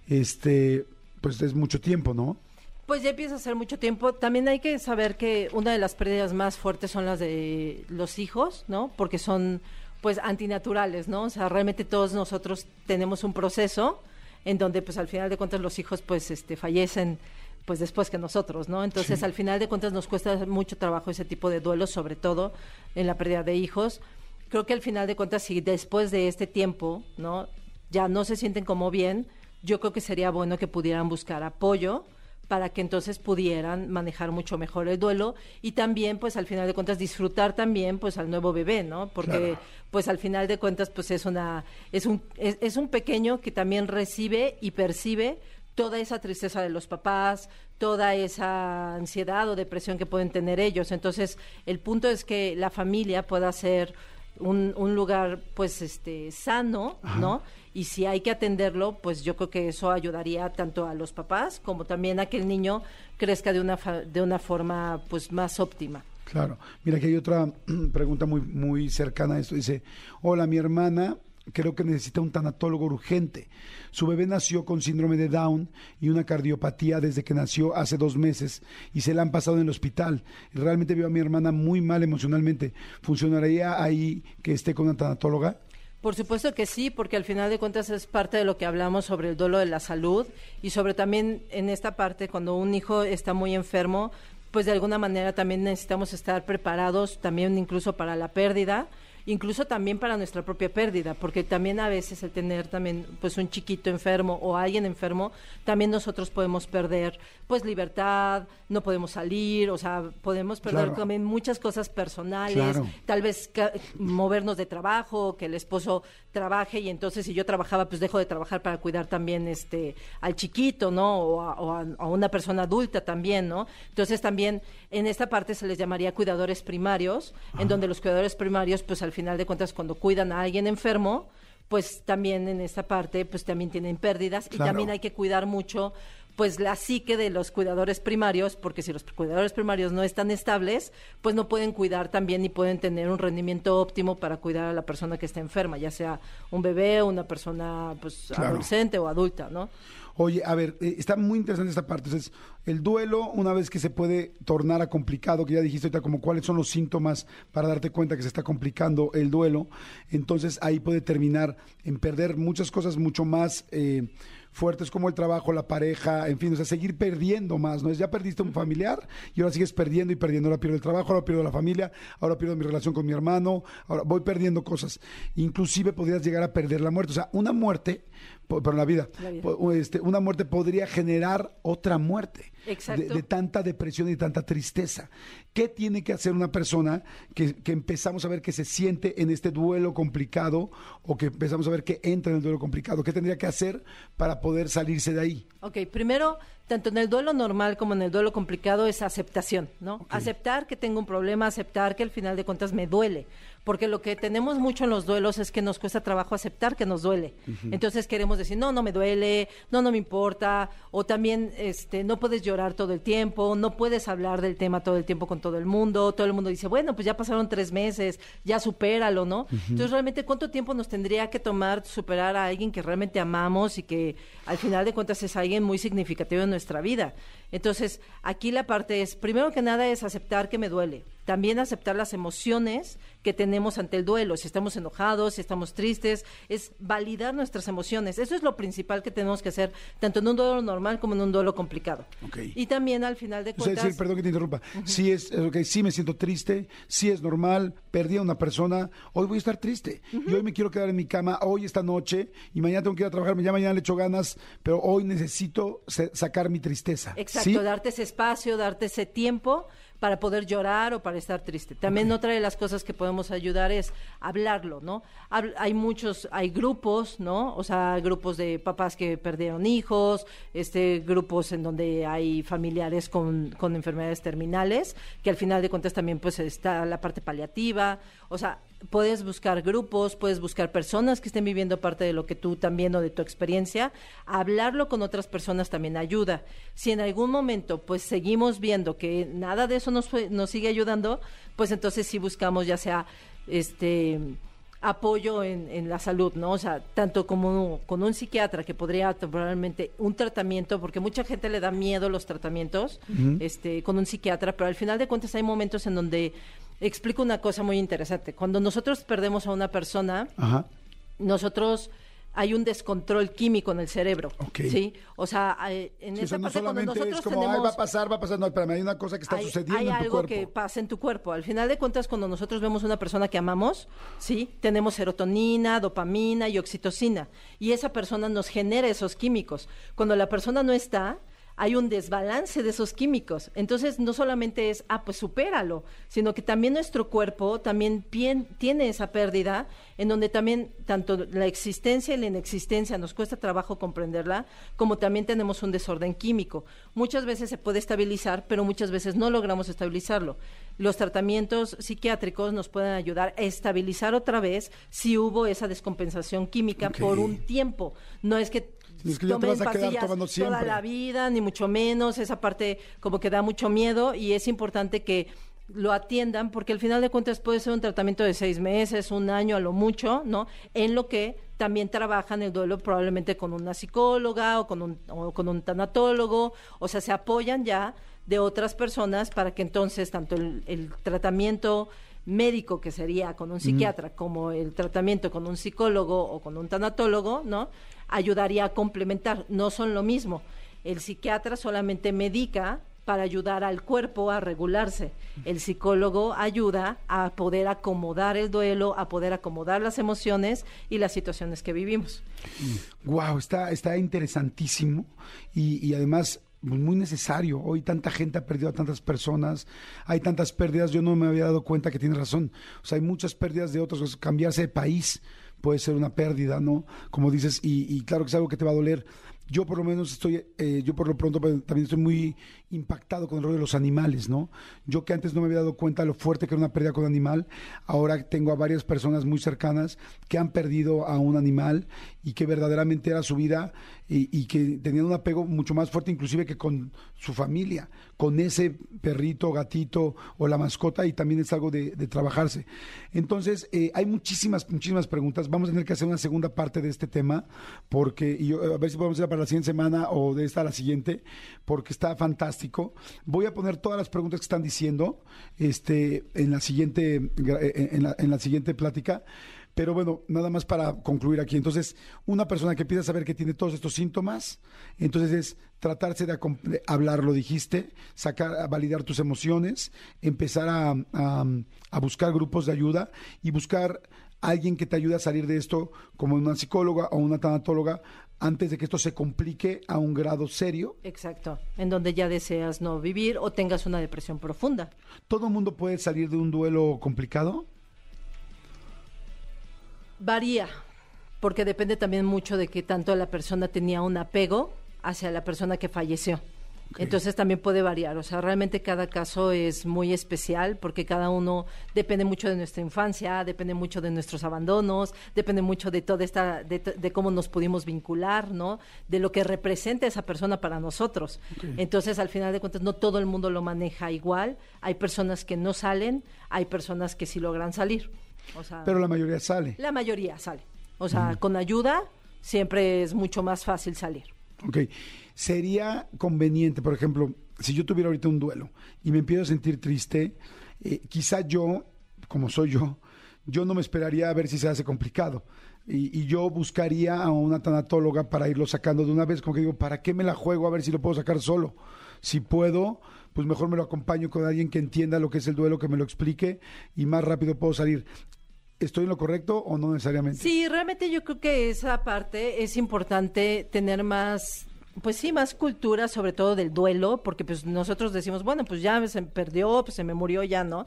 Este, pues es mucho tiempo, ¿no? Pues ya empieza a ser mucho tiempo. También hay que saber que una de las pérdidas más fuertes son las de los hijos, ¿no? Porque son, pues, antinaturales, ¿no? O sea, realmente todos nosotros tenemos un proceso en donde, pues, al final de cuentas los hijos, pues, este, fallecen, pues, después que nosotros, ¿no? Entonces, al final de cuentas nos cuesta mucho trabajo ese tipo de duelos, sobre todo en la pérdida de hijos. Creo que al final de cuentas, si después de este tiempo, ¿no? Ya no se sienten como bien, yo creo que sería bueno que pudieran buscar apoyo para que entonces pudieran manejar mucho mejor el duelo y también pues al final de cuentas disfrutar también pues al nuevo bebé no porque Claro. pues al final de cuentas pues es una es un es, es un pequeño que también recibe y percibe toda esa tristeza de los papás, toda esa ansiedad o depresión que pueden tener ellos. Entonces, el punto es que la familia pueda ser un, un lugar, pues, este, sano, ¿no? Y si hay que atenderlo, pues yo creo que eso ayudaría tanto a los papás como también a que el niño crezca de una, fa- de una forma, pues, más óptima. Claro. Mira, aquí hay otra pregunta muy, muy cercana a esto. Dice, hola, mi hermana creo que necesita un tanatólogo urgente. Su bebé nació con síndrome de Down y una cardiopatía desde que nació hace dos meses y se la han pasado en el hospital. Realmente veo a mi hermana muy mal emocionalmente. ¿Funcionaría ahí que esté con una tanatóloga? Por supuesto que sí, porque al final de cuentas es parte de lo que hablamos sobre el duelo de la salud y sobre también en esta parte cuando un hijo está muy enfermo, pues de alguna manera también necesitamos estar preparados también incluso para la pérdida, incluso también para nuestra propia pérdida, porque también a veces el tener también pues un chiquito enfermo o alguien enfermo, también nosotros podemos perder pues libertad, no podemos salir, o sea, podemos perder Claro. también muchas cosas personales, Claro. tal vez movernos de trabajo, que el esposo trabaje y entonces si yo trabajaba pues dejo de trabajar para cuidar también este al chiquito, ¿no? O a, o a- a una persona adulta también, ¿no? Entonces también en esta parte se les llamaría cuidadores primarios, en donde los cuidadores primarios pues al final de cuentas cuando cuidan a alguien enfermo, pues también en esta parte pues también tienen pérdidas y también hay que cuidar mucho pues la psique de los cuidadores primarios, porque si los cuidadores primarios no están estables, pues no pueden cuidar también ni pueden tener un rendimiento óptimo para cuidar a la persona que está enferma, ya sea un bebé o una persona pues Claro. adolescente o adulta, ¿no? Oye, a ver, eh, está muy interesante esta parte. Entonces, el duelo, una vez que se puede tornar a complicado, que ya dijiste ahorita como cuáles son los síntomas para darte cuenta que se está complicando el duelo, entonces ahí puede terminar en perder muchas cosas mucho más eh, fuertes como el trabajo, la pareja, en fin, o sea, seguir perdiendo más, ¿no? Es ya perdiste un familiar y ahora sigues perdiendo y perdiendo. Ahora pierdo el trabajo, ahora pierdo la familia, ahora pierdo mi relación con mi hermano, ahora voy perdiendo cosas. Inclusive podrías llegar a perder la muerte. O sea, una muerte, po- pero en la vida, La vida. este, una muerte podría generar otra muerte. De, de tanta depresión y tanta tristeza. ¿Qué tiene que hacer una persona que, que empezamos a ver que se siente en este duelo complicado o que empezamos a ver que entra en el duelo complicado? ¿Qué tendría que hacer para poder salirse de ahí? Ok, primero tanto en el duelo normal como en el duelo complicado es aceptación, ¿no? Aceptar que tengo un problema, aceptar que al final de cuentas me duele, porque lo que tenemos mucho en los duelos es que nos cuesta trabajo aceptar que nos duele. Entonces queremos decir, no, no me duele, no, no me importa, o también este, no puedes llorar todo el tiempo, no puedes hablar del tema todo el tiempo con todo el mundo, todo el mundo dice, bueno, pues ya pasaron tres meses, ya supéralo, ¿no? Entonces realmente, ¿cuánto tiempo nos tendría que tomar superar a alguien que realmente amamos y que al final de cuentas es alguien muy significativo en nuestra vida? Entonces, aquí la parte es, primero que nada, es aceptar que me duele. También aceptar las emociones que tenemos ante el duelo. Si estamos enojados, si estamos tristes, es validar nuestras emociones. Eso es lo principal que tenemos que hacer, tanto en un duelo normal como en un duelo complicado. Y también al final de cuentas... O sea, perdón que te interrumpa. Sí, es, okay, sí me siento triste, sí es normal, perdí a una persona, hoy voy a estar triste. Y hoy me quiero quedar en mi cama, hoy esta noche, y mañana tengo que ir a trabajar, ya mañana le echo ganas, pero hoy necesito sacar mi tristeza. Exacto, darte ese espacio, darte ese tiempo para poder llorar o para estar triste. También otra de las cosas que podemos ayudar es hablarlo, ¿no? hay muchos, hay grupos, ¿no? O sea, grupos de papás que perdieron hijos, este, grupos en donde hay familiares con, con enfermedades terminales, que al final de cuentas también pues está la parte paliativa, o sea, puedes buscar grupos, puedes buscar personas que estén viviendo parte de lo que tú también o de tu experiencia. Hablarlo con otras personas también ayuda. Si en algún momento pues seguimos viendo que nada de eso nos, nos sigue ayudando, pues entonces sí buscamos ya sea este apoyo en, la salud, ¿no? O sea, tanto como con un psiquiatra que podría probablemente un tratamiento, porque mucha gente le da miedo los tratamientos, este, con un psiquiatra, pero al final de cuentas hay momentos en donde explico una cosa muy interesante. Cuando nosotros perdemos a una persona, nosotros hay un descontrol químico en el cerebro. ¿sí? O sea, en esa parte cuando nosotros es como, tenemos, va a pasar, va a pasar, no, espérame, hay una cosa que está sucediendo hay en tu algo que pasa en tu cuerpo. Al final de cuentas, cuando nosotros vemos una persona que amamos, ¿sí? Tenemos serotonina, dopamina y oxitocina. Y esa persona nos genera esos químicos. Cuando la persona no está, hay un desbalance de esos químicos. Entonces, no solamente es, ah, pues supéralo, sino que también nuestro cuerpo también tiene esa pérdida, en donde también tanto la existencia y la inexistencia nos cuesta trabajo comprenderla, como también tenemos un desorden químico. Muchas veces se puede estabilizar, pero muchas veces no logramos estabilizarlo. Los tratamientos psiquiátricos nos pueden ayudar a estabilizar otra vez si hubo esa descompensación química por un tiempo. No es que es que ya te vas a quedar tomando siempre. toda la vida, ni mucho menos. Esa parte como que da mucho miedo y es importante que lo atiendan porque al final de cuentas puede ser un tratamiento de seis meses, un año a lo mucho, ¿no? En lo que también trabajan el duelo probablemente con una psicóloga o con un, o con un tanatólogo, o sea, se apoyan ya de otras personas para que entonces tanto el, el tratamiento médico que sería con un psiquiatra como el tratamiento con un psicólogo o con un tanatólogo, ¿no? Ayudaría a complementar, no son lo mismo. El psiquiatra solamente medica para ayudar al cuerpo a regularse. El psicólogo ayuda a poder acomodar el duelo, a poder acomodar las emociones y las situaciones que vivimos. Wow, está, está interesantísimo y, y además pues, muy necesario. Hoy tanta gente ha perdido a tantas personas, hay tantas pérdidas, yo no me había dado cuenta que tienes razón. O sea, hay muchas pérdidas de otros, cambiarse de país puede ser una pérdida, ¿no? Como dices, y, y claro que es algo que te va a doler. Yo por lo menos estoy, eh, yo por lo pronto pues, también estoy muy impactado con el rol de los animales, ¿no? Yo que antes no me había dado cuenta de lo fuerte que era una pérdida con un animal, ahora tengo a varias personas muy cercanas que han perdido a un animal y que verdaderamente era su vida y, que tenían un apego mucho más fuerte inclusive que con su familia, con ese perrito, gatito o la mascota y también es algo de, trabajarse. Entonces, eh, hay muchísimas, muchísimas preguntas. Vamos a tener que hacer una segunda parte de este tema porque, a ver si podemos ir para la siguiente semana o de esta a la siguiente, porque está fantástico Voy a poner todas las preguntas que están diciendo este, en, la siguiente, en, la, en la siguiente plática. Pero bueno, nada más para concluir aquí. Entonces, una persona que empieza a saber que tiene todos estos síntomas, entonces es tratarse de, hablar, lo dijiste, sacar, validar tus emociones, empezar a, a, buscar grupos de ayuda y buscar alguien que te ayude a salir de esto, como una psicóloga o una tanatóloga, antes de que esto se complique a un grado serio. Exacto, en donde ya deseas no vivir o tengas una depresión profunda. ¿Todo el mundo puede salir de un duelo complicado? Varía, porque depende también mucho de que tanto la persona tenía un apego hacia la persona que falleció. Entonces también puede variar, o sea, realmente cada caso es muy especial porque cada uno depende mucho de nuestra infancia, depende mucho de nuestros abandonos, depende mucho de toda esta, de, de cómo nos pudimos vincular, ¿no? De lo que representa esa persona para nosotros. Entonces, al final de cuentas, no todo el mundo lo maneja igual. Hay personas que no salen, hay personas que sí logran salir. O sea, Pero la mayoría sale. la mayoría sale. O sea, con ayuda siempre es mucho más fácil salir. Ok. Sería conveniente, por ejemplo, si yo tuviera ahorita un duelo y me empiezo a sentir triste, eh, quizá yo, como soy yo, yo no me esperaría a ver si se hace complicado. Y, y yo buscaría a una tanatóloga para irlo sacando de una vez, como que digo, ¿para qué me la juego a ver si lo puedo sacar solo? Si puedo, pues mejor me lo acompaño con alguien que entienda lo que es el duelo, que me lo explique y más rápido puedo salir. ¿Estoy en lo correcto o no necesariamente? Sí, realmente yo creo que esa parte es importante tener más, pues sí, más cultura, sobre todo del duelo, porque pues nosotros decimos, bueno, pues ya se perdió, pues se me murió, ya no.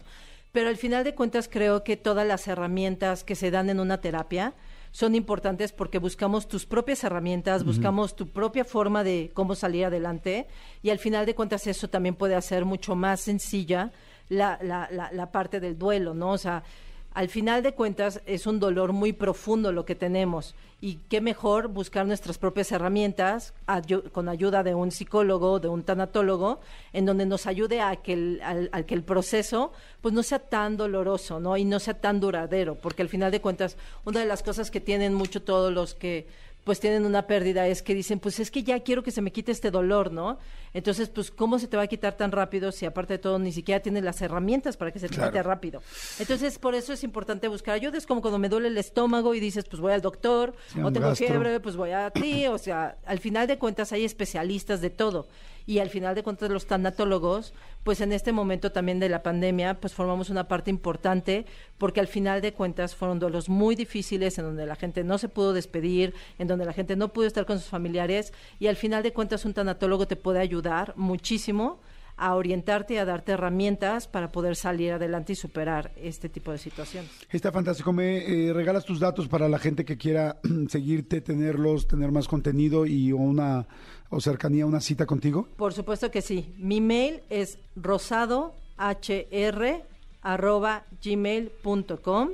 Pero al final de cuentas creo que todas las herramientas que se dan en una terapia son importantes porque buscamos tus propias herramientas, buscamos tu propia forma de cómo salir adelante y al final de cuentas eso también puede hacer mucho más sencilla la, la, la, la parte del duelo, ¿no? O sea, al final de cuentas es un dolor muy profundo lo que tenemos y qué mejor buscar nuestras propias herramientas ayu- con ayuda de un psicólogo, de un tanatólogo, en donde nos ayude a que el, que el proceso pues no sea tan doloroso, ¿no? Y no sea tan duradero, porque al final de cuentas una de las cosas que tienen mucho todos los que pues tienen una pérdida es que dicen, pues es que ya quiero que se me quite este dolor, ¿no? Entonces, pues ¿cómo se te va a quitar tan rápido si aparte de todo ni siquiera tienes las herramientas para que se te Claro. quite rápido? Entonces, por eso es importante buscar ayuda. Es como cuando me duele el estómago y dices, pues voy al doctor, Sí, o tengo gastro. fiebre, pues voy a ti. O sea, al final de cuentas hay especialistas de todo. Y al final de cuentas los tanatólogos, pues en este momento también de la pandemia, pues formamos una parte importante porque al final de cuentas fueron duelos muy difíciles en donde la gente no se pudo despedir, en donde la gente no pudo estar con sus familiares y al final de cuentas un tanatólogo te puede ayudar muchísimo a orientarte y a darte herramientas para poder salir adelante y superar este tipo de situaciones. Está fantástico. ¿Me eh, regalas tus datos para la gente que quiera seguirte, tenerlos, tener más contenido y una o cercanía, una cita contigo? Por supuesto que sí. Mi mail es rosadohr@gmail.com. A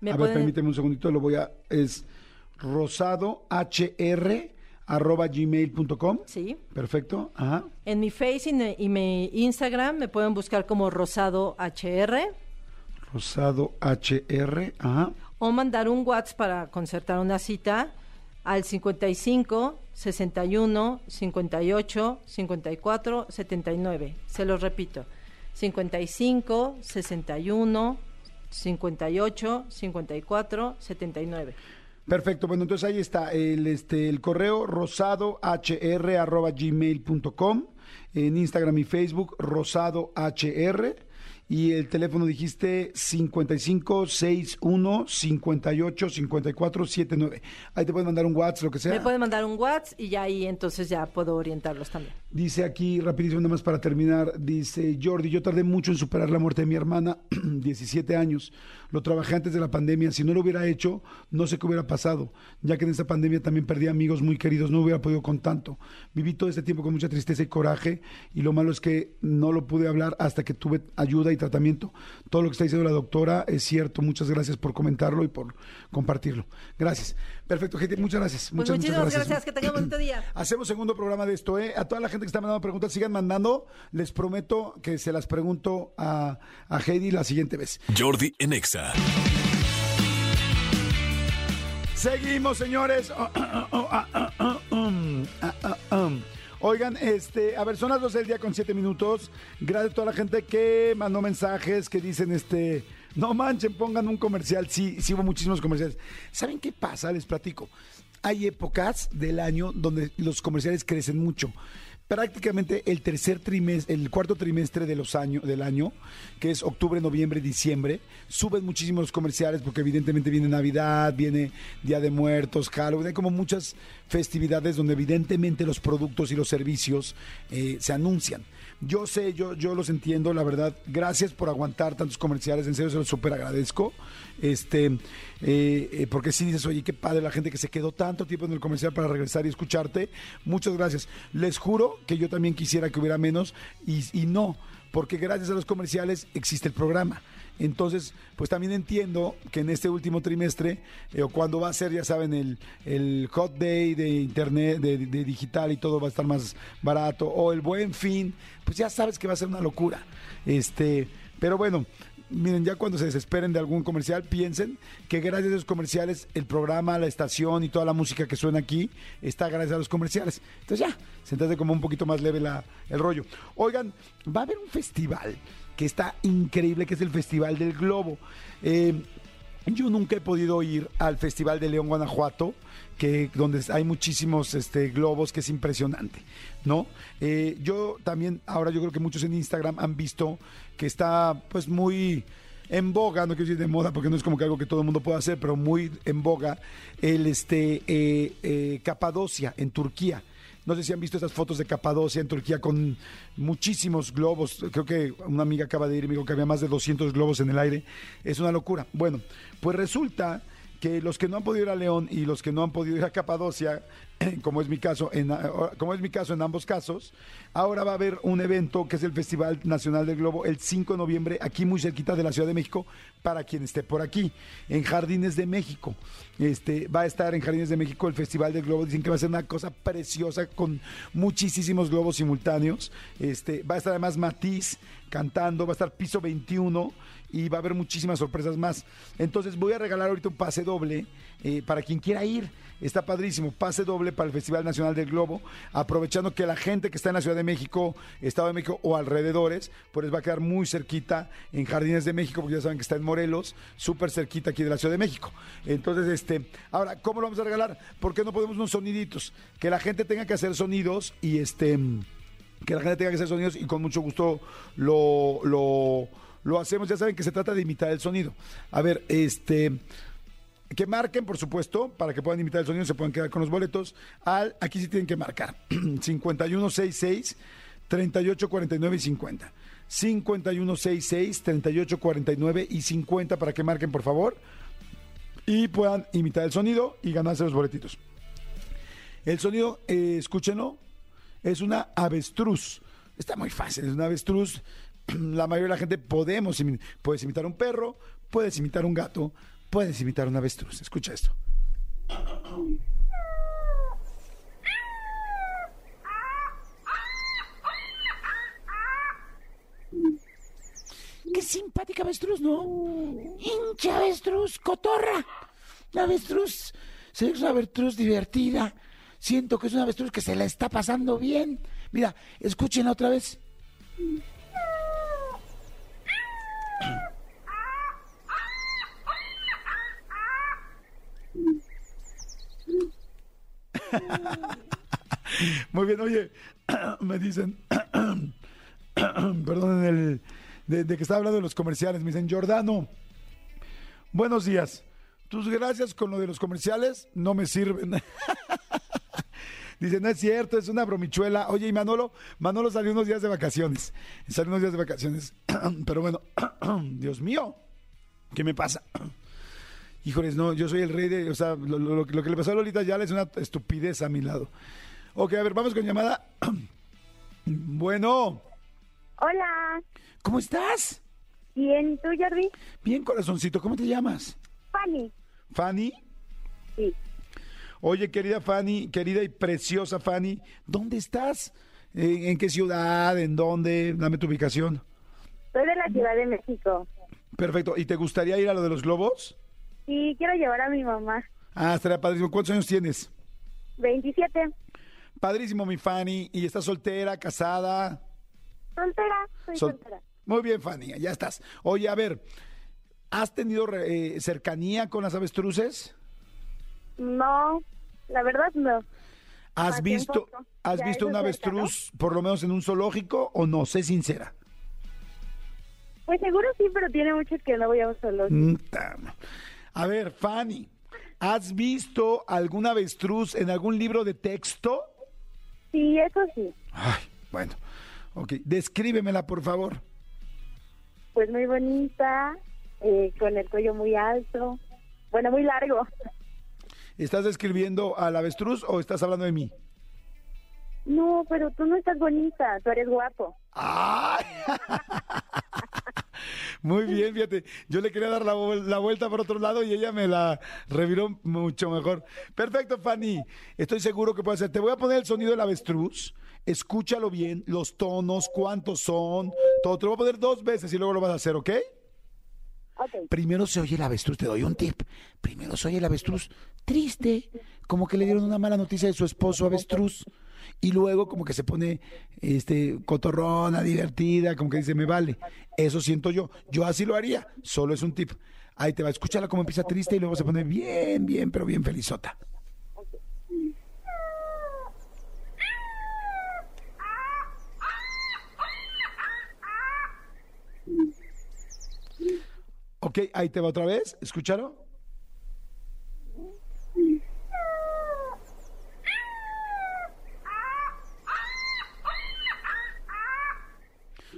ver, pueden- permíteme un segundito, lo voy a... Es rosadohr arroba gmail.com. Sí. Perfecto. Ajá. En mi Face y, y mi Instagram me pueden buscar como rosadohr Rosado HR. Ajá. o mandar un WhatsApp para concertar una cita al 55 61 58 54 79. Se los repito. 55 61 58 54 79. Perfecto, bueno, entonces ahí está el, este, el correo rosadohr.gmail.com, en Instagram y Facebook rosadohr y el teléfono dijiste 55 61 58 54 79. Ahí te pueden mandar un WhatsApp, lo que sea. Me pueden mandar un WhatsApp y ya ahí entonces ya puedo orientarlos también. Dice aquí, rapidísimo, nada más para terminar, dice Jordi, yo tardé mucho en superar la muerte de mi hermana, 17 años. Lo trabajé antes de la pandemia. Si no lo hubiera hecho, no sé qué hubiera pasado, ya que en esta pandemia también perdí amigos muy queridos, no hubiera podido con tanto. Viví todo este tiempo con mucha tristeza y coraje, y lo malo es que no lo pude hablar hasta que tuve ayuda y tratamiento. Todo lo que está diciendo la doctora es cierto. Muchas gracias por comentarlo y por compartirlo. Gracias. Perfecto, gente, muchas gracias. Pues muchas, muchas muchísimas gracias. gracias. Que tengan un bonito día. Hacemos segundo programa de esto, ¿eh? A toda la gente que está mandando preguntas, sigan mandando. Les prometo que se las pregunto a, a Heidi la siguiente vez. Jordi en Exa. Seguimos, señores. Oigan, este, a ver, son las 12 del día con 7 minutos. Gracias a toda la gente que mandó mensajes que dicen, este, no manchen, pongan un comercial. Sí, sí hubo muchísimos comerciales. ¿Saben qué pasa? Les platico. Hay épocas del año donde los comerciales crecen mucho. Prácticamente el tercer trimestre, el cuarto trimestre de los años, del año, que es octubre, noviembre, diciembre, suben muchísimos comerciales porque evidentemente viene Navidad, viene Día de Muertos, Halloween, hay como muchas festividades donde evidentemente los productos y los servicios eh, se anuncian. Yo sé, yo, yo los entiendo, la verdad. Gracias por aguantar tantos comerciales, en serio se los súper agradezco. este, eh, eh, porque si dices, oye, qué padre la gente que se quedó tanto tiempo en el comercial para regresar y escucharte. Muchas gracias. Les juro que yo también quisiera que hubiera menos y, y no, porque gracias a los comerciales existe el programa. Entonces, pues también entiendo que en este último trimestre, eh, o cuando va a ser, ya saben, el, el hot day de internet, de, de digital y todo va a estar más barato, o el buen fin, pues ya sabes que va a ser una locura. Este, pero bueno, miren, ya cuando se desesperen de algún comercial, piensen que gracias a esos comerciales, el programa, la estación y toda la música que suena aquí está gracias a los comerciales. Entonces ya, se entiende como un poquito más leve la, el rollo. Oigan, va a haber un festival que está increíble, que es el Festival del Globo. Eh, yo nunca he podido ir al Festival de León, Guanajuato, que donde hay muchísimos este, globos, que es impresionante, ¿no? Eh, yo también, ahora yo creo que muchos en Instagram han visto que está pues muy en boga, no quiero decir de moda porque no es como que algo que todo el mundo pueda hacer, pero muy en boga, el este eh, eh, Capadocia en Turquía. No sé si han visto esas fotos de Capadocia en Turquía con muchísimos globos. Creo que una amiga acaba de ir y me dijo que había más de 200 globos en el aire. Es una locura. Bueno, pues resulta que los que no han podido ir a León y los que no han podido ir a Capadocia, como es mi caso, en, como es mi caso en ambos casos, ahora va a haber un evento que es el Festival Nacional del Globo el 5 de noviembre, aquí muy cerquita de la Ciudad de México, para quien esté por aquí, en Jardines de México. Este, va a estar en Jardines de México el Festival del Globo, dicen que va a ser una cosa preciosa con muchísimos globos simultáneos. Este, va a estar además Matiz cantando, va a estar Piso 21 y va a haber muchísimas sorpresas más. Entonces voy a regalar ahorita un pase doble eh, para quien quiera ir. Está padrísimo, pase doble para el Festival Nacional del Globo, aprovechando que la gente que está en la Ciudad de México, Estado de México o alrededores, pues va a quedar muy cerquita en Jardines de México, porque ya saben que está en Morelos, súper cerquita aquí de la Ciudad de México. Entonces, este, ahora, ¿cómo lo vamos a regalar? ¿Por qué no podemos unos soniditos? Que la gente tenga que hacer sonidos y este, que la gente tenga que hacer sonidos y con mucho gusto lo, lo lo hacemos, ya saben que se trata de imitar el sonido. A ver, este que marquen, por supuesto, para que puedan imitar el sonido, se puedan quedar con los boletos. Al, aquí sí tienen que marcar. 5166 3849 y 50. 5166 3849 y 50 para que marquen, por favor. Y puedan imitar el sonido y ganarse los boletitos. El sonido, eh, escúchenlo, es una avestruz. Está muy fácil, es una avestruz la mayoría de la gente podemos, puedes imitar un perro, puedes imitar un gato, puedes imitar un avestruz. Escucha esto. Qué simpática avestruz, ¿no? Hincha avestruz, cotorra. La avestruz, es una avestruz divertida. Siento que es una avestruz que se la está pasando bien. Mira, escuchen otra vez. Muy bien, oye, me dicen, perdón, el, de, que estaba hablando de los comerciales, me dicen, Jordano, buenos días. Tus gracias con lo de los comerciales no me sirven. Dice, no es cierto, es una bromichuela. Oye, y Manolo, Manolo salió unos días de vacaciones. Salió unos días de vacaciones. Pero bueno, Dios mío, ¿qué me pasa? Híjoles, no, yo soy el rey de, o sea, lo, que le pasó a Lolita ya es una estupidez a mi lado. Ok, a ver, vamos con llamada. bueno. Hola. ¿Cómo estás? Bien, ¿y tú, Jordi? Bien, corazoncito, ¿cómo te llamas? Fanny. ¿Fanny? Sí. Oye, querida Fanny, querida y preciosa Fanny, ¿dónde estás? ¿En, qué ciudad? ¿En dónde? Dame tu ubicación. Soy de la Ciudad de México. Perfecto. ¿Y te gustaría ir a lo de los globos? Sí, quiero llevar a mi mamá. Ah, estaría padrísimo. ¿Cuántos años tienes? 27. Padrísimo, mi Fanny. ¿Y estás soltera, casada? Soltera, soy soltera. Muy bien, Fanny, ya estás. Oye, a ver, ¿has tenido eh, cercanía con las avestruces? No, la verdad no. ¿Has visto, ¿has visto un avestruz, por lo menos en un zoológico, o no? Sé sincera. Pues seguro sí, pero tiene muchos que no voy a un zoológico. Mm, a ver, Fanny, ¿has visto algún avestruz en algún libro de texto? Sí, eso sí. Ay, bueno. Ok, descríbemela, por favor. Pues muy bonita, eh, con el cuello muy alto, bueno, muy largo. ¿Estás describiendo al avestruz o estás hablando de mí? No, pero tú no estás bonita, tú eres guapo. ¡Ay! Muy bien, fíjate. Yo le quería dar la, vuel- la vuelta por otro lado y ella me la reviró mucho mejor. Perfecto, Fanny. Estoy seguro que puede hacer. Te voy a poner el sonido del avestruz. Escúchalo bien, los tonos, cuántos son, todo. Te lo voy a poner dos veces y luego lo vas a hacer, ¿ok? Ok, Primero se oye el avestruz, te doy un tip. Primero se oye el avestruz triste, como que le dieron una mala noticia de su esposo avestruz. Y luego como que se pone este cotorrona, divertida, como que dice, me vale. Eso siento yo. Yo así lo haría. Solo es un tip. Ahí te va, escúchala como empieza triste y luego se pone bien, bien, pero bien felizota. Ok, ahí te va otra vez. ¿Escucharon?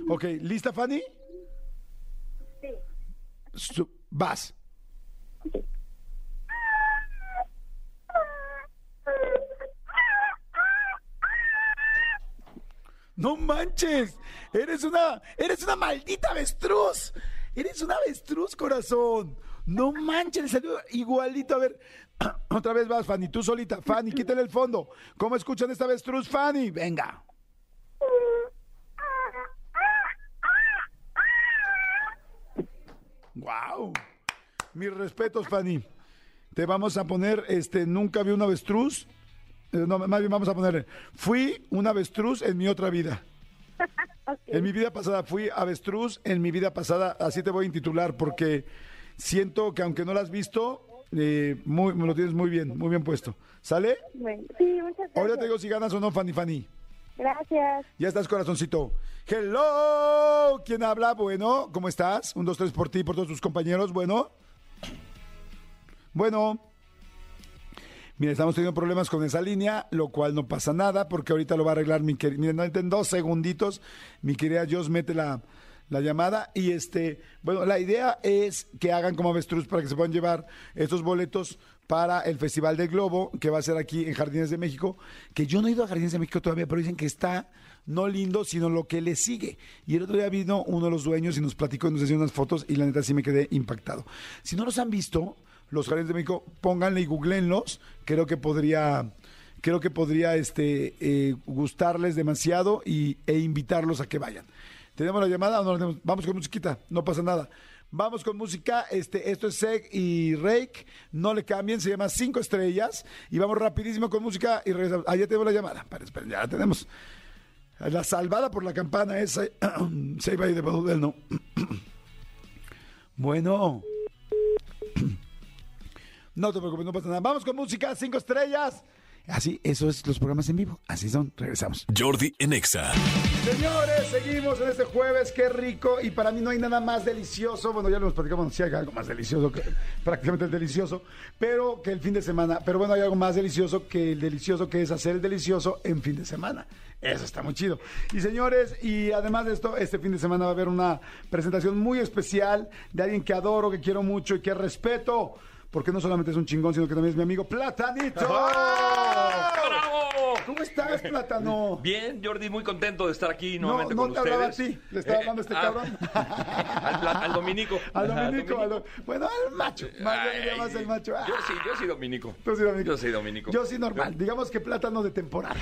Ok, ¿lista, Fanny? sí. Vas. No manches, eres una, eres una maldita avestruz. Eres una avestruz, corazón. No manches, le salió igualito. A ver, otra vez vas, Fanny, tú solita. Fanny, quítale el fondo. ¿Cómo escuchan esta avestruz, Fanny? Venga. Wow. Mis respetos, Fanny. Te vamos a poner, este, nunca vi un avestruz. Eh, no, más bien vamos a poner, fui un avestruz en mi otra vida. En mi vida pasada fui avestruz, en mi vida pasada, así te voy a intitular, porque siento que aunque no lo has visto, eh, muy, me lo tienes muy bien, muy bien puesto. ¿Sale? Bueno, sí, muchas gracias. Ahora te digo si ganas o no, Fanny Fanny. Gracias. Ya estás, corazoncito. Hello, ¿quién habla? Bueno, ¿cómo estás? Un, dos, tres por ti, por todos tus compañeros. Bueno. Bueno. Mira, estamos teniendo problemas con esa línea, lo cual no pasa nada, porque ahorita lo va a arreglar mi querida. Miren, en dos segunditos, mi querida Jos mete la, la llamada. Y este, bueno, la idea es que hagan como avestruz para que se puedan llevar estos boletos para el Festival del Globo, que va a ser aquí en Jardines de México, que yo no he ido a Jardines de México todavía, pero dicen que está no lindo, sino lo que le sigue. Y el otro día vino uno de los dueños y nos platicó y nos enseñó unas fotos y la neta sí me quedé impactado. Si no los han visto, los Jardines de México, pónganle y googleenlos. Creo que podría, creo que podría este, eh, gustarles demasiado y, e invitarlos a que vayan. ¿Tenemos la llamada no la tenemos? Vamos con musiquita, no pasa nada. Vamos con música, este, esto es Seg y Rake, no le cambien, se llama Cinco Estrellas y vamos rapidísimo con música y regresamos. Ah, ya la llamada, ya la tenemos. La salvada por la campana es Save by the Bell, no. bueno. No te preocupes, no pasa nada. Vamos con música, cinco estrellas. Así, eso es los programas en vivo. Así son, regresamos. Jordi en Exa. Señores, seguimos en este jueves, qué rico. Y para mí no hay nada más delicioso. Bueno, ya lo hemos platicado, si hay algo más delicioso, que, prácticamente el delicioso, pero que el fin de semana. Pero bueno, hay algo más delicioso que el delicioso, que es hacer el delicioso en fin de semana. Eso está muy chido. Y señores, y además de esto, este fin de semana va a haber una presentación muy especial de alguien que adoro, que quiero mucho y que respeto. Porque no solamente es un chingón, sino que también es mi amigo Platanito. ¡Bravo! ¿Cómo estás, Plátano? Bien, Jordi, muy contento de estar aquí No, nuevamente no con te ustedes. hablaba a ti, le estaba hablando a este ah, cabrón. al, al Dominico. Al Dominico, al do- bueno, al macho. Más bien le Ay, llamas el macho. Yo sí, yo sí Dominico. tú sí, Dominico. Yo sí Dominico. Yo sí normal. Digamos que plátano de temporada.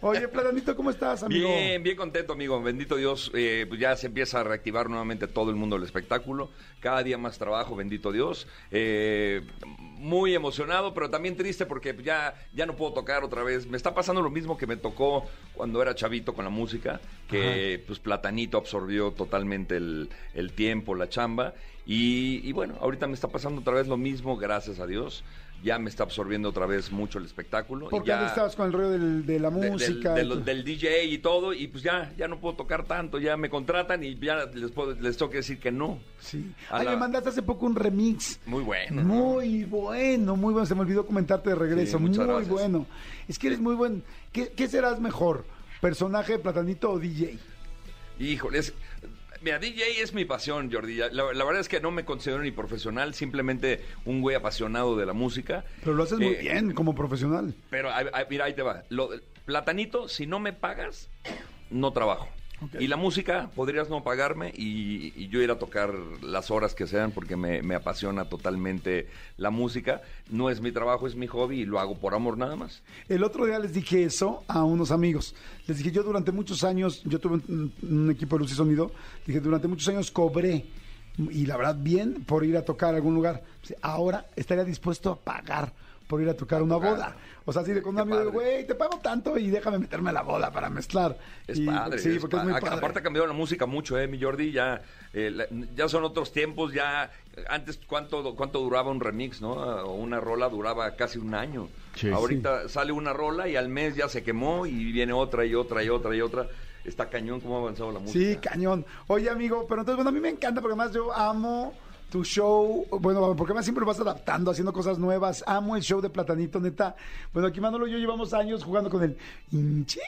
Oye, Platanito, ¿cómo estás, amigo? Bien, bien contento, amigo. Bendito Dios. eh, pues ya se empieza a reactivar nuevamente todo el mundo del espectáculo. Cada día más trabajo, bendito Dios. Eh, muy emocionado, pero también triste porque ya, ya no puedo tocar otra vez. Me está pasando lo mismo que me tocó cuando era chavito con la música, que pues Platanito absorbió totalmente el, el tiempo, la chamba. Y, y bueno, ahorita me está pasando otra vez lo mismo, gracias a Dios. Ya me está absorbiendo otra vez mucho el espectáculo. Porque ya- estabas con el rollo del- de la de- del- música. del, DJ y todo, y pues ya, ya no puedo tocar tanto, ya me contratan y ya les, puedo, les tengo que decir que no. Sí. Ay, la- me mandaste hace poco un remix. Muy bueno. ¿no? Muy bueno, muy bueno. Se me olvidó comentarte de regreso. Sí, muy gracias. bueno. Es que eres muy buen. ¿Qué, qué serás mejor? ¿Personaje, platanito o DJ? Híjole, es- Mira, DJ es mi pasión, Jordi. La, la verdad es que no me considero ni profesional, simplemente un güey apasionado de la música. Pero lo haces muy Eh, bien como profesional. Pero ahí- mira, ahí te va. Lo- platanito, si no me pagas, no trabajo. Y la música, podrías no pagarme y, y yo ir a tocar las horas que sean porque me, me apasiona totalmente la música. No es mi trabajo, es mi hobby y lo hago por amor nada más. El otro día les dije eso a unos amigos. Les dije, yo durante muchos años, yo tuve un, un equipo de luz y sonido, dije, durante muchos años cobré, y la verdad, bien, por ir a tocar a algún lugar. Ahora estaría dispuesto a pagar por ir a tocar una boda. O sea, así de con un amigo, padre. güey, te pago tanto y déjame meterme a la boda para mezclar. Es Y- padre. Sí, es porque es pa- muy padre. Aparte ha cambiado la música mucho, ¿eh, mi Jordi? Ya, eh, la- ya son otros tiempos, ya... Antes, ¿cuánto, ¿cuánto duraba un remix, no? O una rola duraba casi un año. Sí. Ahorita sale una rola y al mes ya se quemó y viene otra y otra y otra y otra. Está cañón cómo ha avanzado la música. Sí, cañón. Oye, amigo, pero entonces, bueno, a mí me encanta porque además yo amo tu show. Bueno, porque además siempre lo vas adaptando, haciendo cosas nuevas. Amo el show de Platanito, neta. Bueno, aquí Manolo y yo llevamos años jugando con el hinche.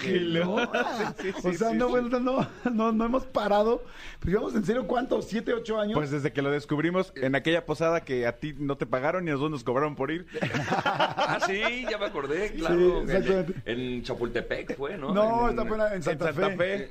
Sí, sí, o sea, sí, no, sí. bueno, no, no, no hemos parado. Pues llevamos en serio, ¿cuántos? ¿Siete, ocho años? Pues desde que lo descubrimos en aquella posada que a ti no te pagaron y a nosotros nos cobraron por ir. Ah, sí, ya me acordé, claro. Sí, exactamente. en, en Chapultepec fue, ¿no? no, En- está fuera en Santa, en Santa Fe. Fe.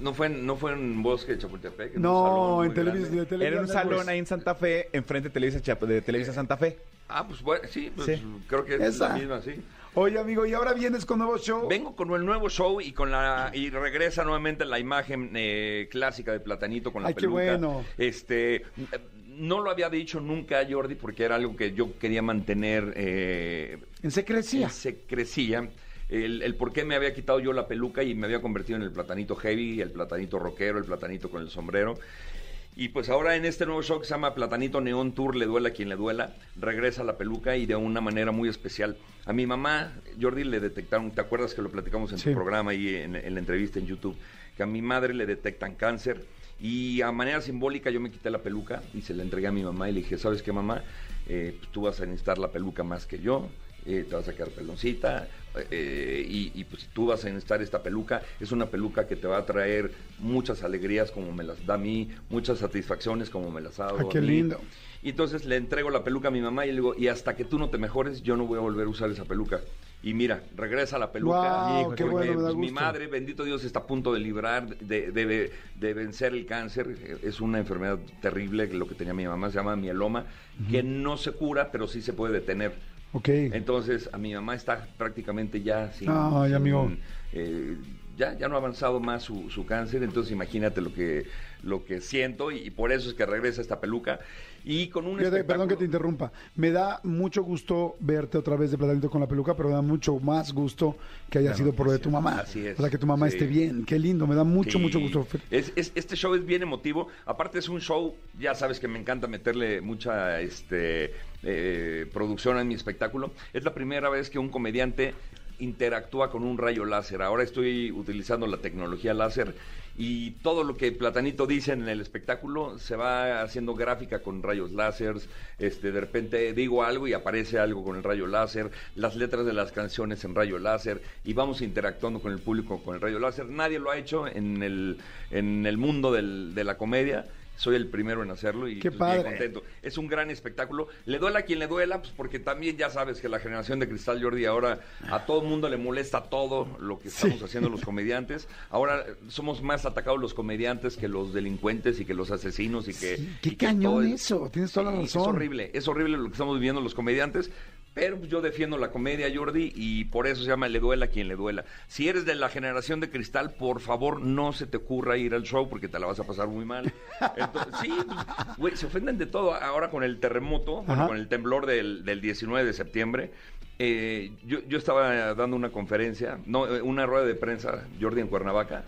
No fue, en, no fue en Bosque de Chapultepec. en No, en televisión. grande. de Televisa Era un salón ahí en Santa Fe, enfrente de Televisa, Chap- de Televisa Santa Fe. Ah, pues bueno, sí, pues Sí. creo que es Esa. la misma, sí. Oye, amigo, y ahora vienes con nuevo show. Vengo con el nuevo show y con la y regresa nuevamente la imagen eh, clásica de Platanito con la Ay, qué peluca. bueno. Este no lo había dicho nunca Jordi porque era algo que yo quería mantener eh, En secrecía. en secrecía. El, el por qué me había quitado yo la peluca y me había convertido en el platanito heavy, el platanito rockero, el platanito con el sombrero. Y pues ahora en este nuevo show que se llama Platanito Neon Tour, le duela a quien le duela, regresa la peluca y de una manera muy especial. A mi mamá, Jordi, le detectaron, ¿te acuerdas que lo platicamos en Sí. tu programa y en, en la entrevista en YouTube? Que a mi madre le detectan cáncer y a manera simbólica yo me quité la peluca y se la entregué a mi mamá y le dije, ¿sabes qué mamá? Eh, pues tú vas a necesitar la peluca más que yo, eh, te vas a quedar peloncita eh, y, y, pues tú vas a necesitar esta peluca. Es una peluca que te va a traer muchas alegrías como me las da a mí, muchas satisfacciones como me las ha dado Ay, a qué mí. lindo. Y entonces le entrego la peluca a mi mamá y le digo, y hasta que tú no te mejores, yo no voy a volver a usar esa peluca. Y mira, regresa la peluca. Guau, porque, bueno, pues, mi madre, bendito Dios, está a punto de librar, de, de- de vencer el cáncer. Es una enfermedad terrible, lo que tenía mi mamá, se llama mieloma, que no se cura, pero sí se puede detener. Ok. Entonces, a mi mamá está prácticamente ya sin... Ay, sin, amigo. eh, ya, ya no ha avanzado más su, su cáncer, entonces imagínate lo que, lo que siento y, y por eso es que regresa esta peluca. Y con un Fíjate, perdón que te interrumpa. Me da mucho gusto verte otra vez de platanito con la peluca, pero me da mucho más gusto que haya sido por lo de tu mamá. Así es. O sea, que tu mamá Sí. esté bien. Qué lindo, me da mucho, Sí. mucho gusto. Es, es- este show es bien emotivo. Aparte es un show, ya sabes que me encanta meterle mucha este, eh, producción a mi espectáculo. Es la primera vez que un comediante interactúa con un rayo láser. Ahora estoy utilizando la tecnología láser y todo lo que Platanito dice en el espectáculo se va haciendo gráfica con rayos láseres. Este, de repente digo algo y aparece algo con el rayo láser, las letras de las canciones en rayo láser y vamos interactuando con el público con el rayo láser. Nadie lo ha hecho en el, en el mundo del- de la comedia. Soy el primero en hacerlo y Qué pues, bien padre. contento. Es un gran espectáculo. Le duela a quien le duela, pues porque también ya sabes que la generación de Cristal Jordi ahora a todo el mundo le molesta todo lo que estamos haciendo los comediantes. Ahora eh, somos más atacados los comediantes que los delincuentes y que los asesinos y que... Sí, qué y que cañón todo eso, tienes toda la razón. Es horrible, es horrible lo que estamos viviendo los comediantes. Pero pues, yo defiendo la comedia, Jordi, y por eso se llama Le duela a quien le duela. Si eres de la generación de cristal, por favor, no se te ocurra ir al show porque te la vas a pasar muy mal. Entonces, sí, pues, güey, se ofenden de todo. Ahora con el terremoto, bueno, con el temblor del, del 19 de septiembre, eh, yo, yo estaba dando una conferencia, no, eh, una rueda de prensa, Jordi, en Cuernavaca.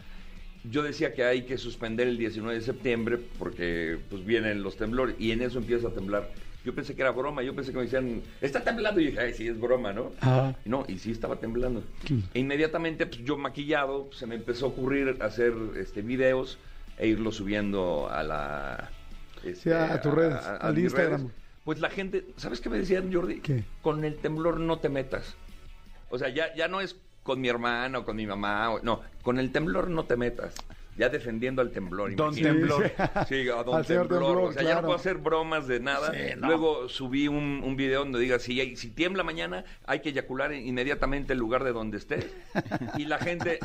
Yo decía que hay que suspender el 19 de septiembre porque pues vienen los temblores y en eso empieza a temblar. Yo pensé que era broma, yo pensé que me decían, está temblando y dije, ay, sí, es broma, ¿no? Ajá. Y No, y sí estaba temblando. Sí. E inmediatamente, pues yo maquillado, se me empezó a ocurrir hacer este videos e irlo subiendo a la... este, Sí, a tus redes, al Instagram. redes. Pues la gente, ¿sabes qué me decían, Jordi? ¿Qué? Con el temblor no te metas. O sea, ya, ya no es con mi hermana o con mi mamá, no, con el temblor no te metas. Ya defendiendo al temblor. Don imagínate. Temblor. Sí, a Don Al Temblor. Temblor, o sea, ya no puedo hacer bromas de nada. Sí, no. Luego subí un, un video donde diga, si, hay- si tiembla mañana, hay que eyacular inmediatamente el lugar de donde estés. y la gente,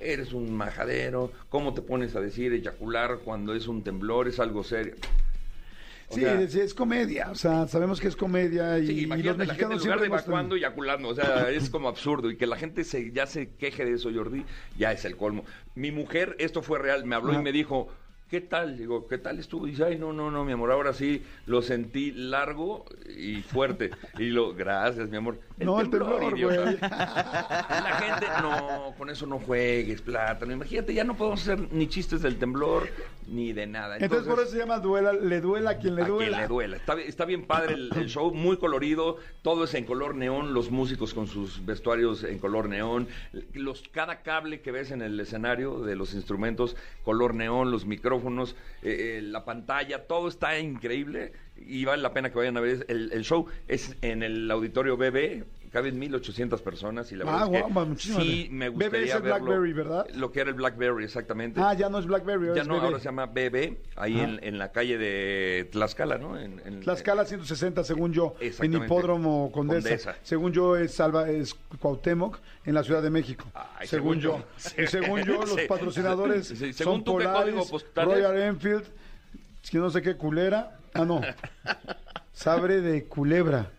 eres un majadero, ¿cómo te pones a decir eyacular cuando es un temblor? Es algo serio. Sí, sea, es comedia, o sea, sabemos que es comedia y, Sí, y los imagínate la gente en mexicanos lugar de evacuando, eyaculando. O sea, es como absurdo. Y que la gente se, ya se queje de eso, Jordi, ya es el colmo. Mi mujer, esto fue real, me habló y me dijo, ¿qué tal? Digo, ¿qué tal estuvo? Y dice, ay, no, no, no, mi amor, ahora sí lo sentí largo y fuerte. Y lo, gracias, mi amor. No, el temblor, idiota". güey. La gente, no, con eso no juegues, plátano. Imagínate, ya no podemos hacer ni chistes del temblor ni de nada. Entonces, por eso se llama duela, le duela a quien le a duela. quien le duela. Está bien padre el, el show, muy colorido, todo es en color neón, los músicos con sus vestuarios en color neón, los, cada cable que ves en el escenario de los instrumentos, color neón, los micrófonos, eh, eh, la pantalla, todo está increíble y vale la pena que vayan a ver el, el show. Es en el auditorio BB. Caben 1800 personas y la Ah, verdad es que muchísimas sí me BB gustaría verlo. Blackberry, ¿verdad? Lo que era el Blackberry, exactamente. Ah, ya no es Blackberry, ahora Ya es no, bebé. ahora se llama BB, ahí en, en la calle de Tlaxcala, ¿no? En, en- Tlaxcala 160, según yo, en. Hipódromo Condesa. Condesa. Según yo, es, Salva, es Cuauhtémoc, en la Ciudad de México. Ay, según, según yo. según yo, los patrocinadores Sí, son según tú, ¿qué Polaris, código postal es? Royal Enfield, es que no sé qué culera. Ah, no. Sabre de culebra.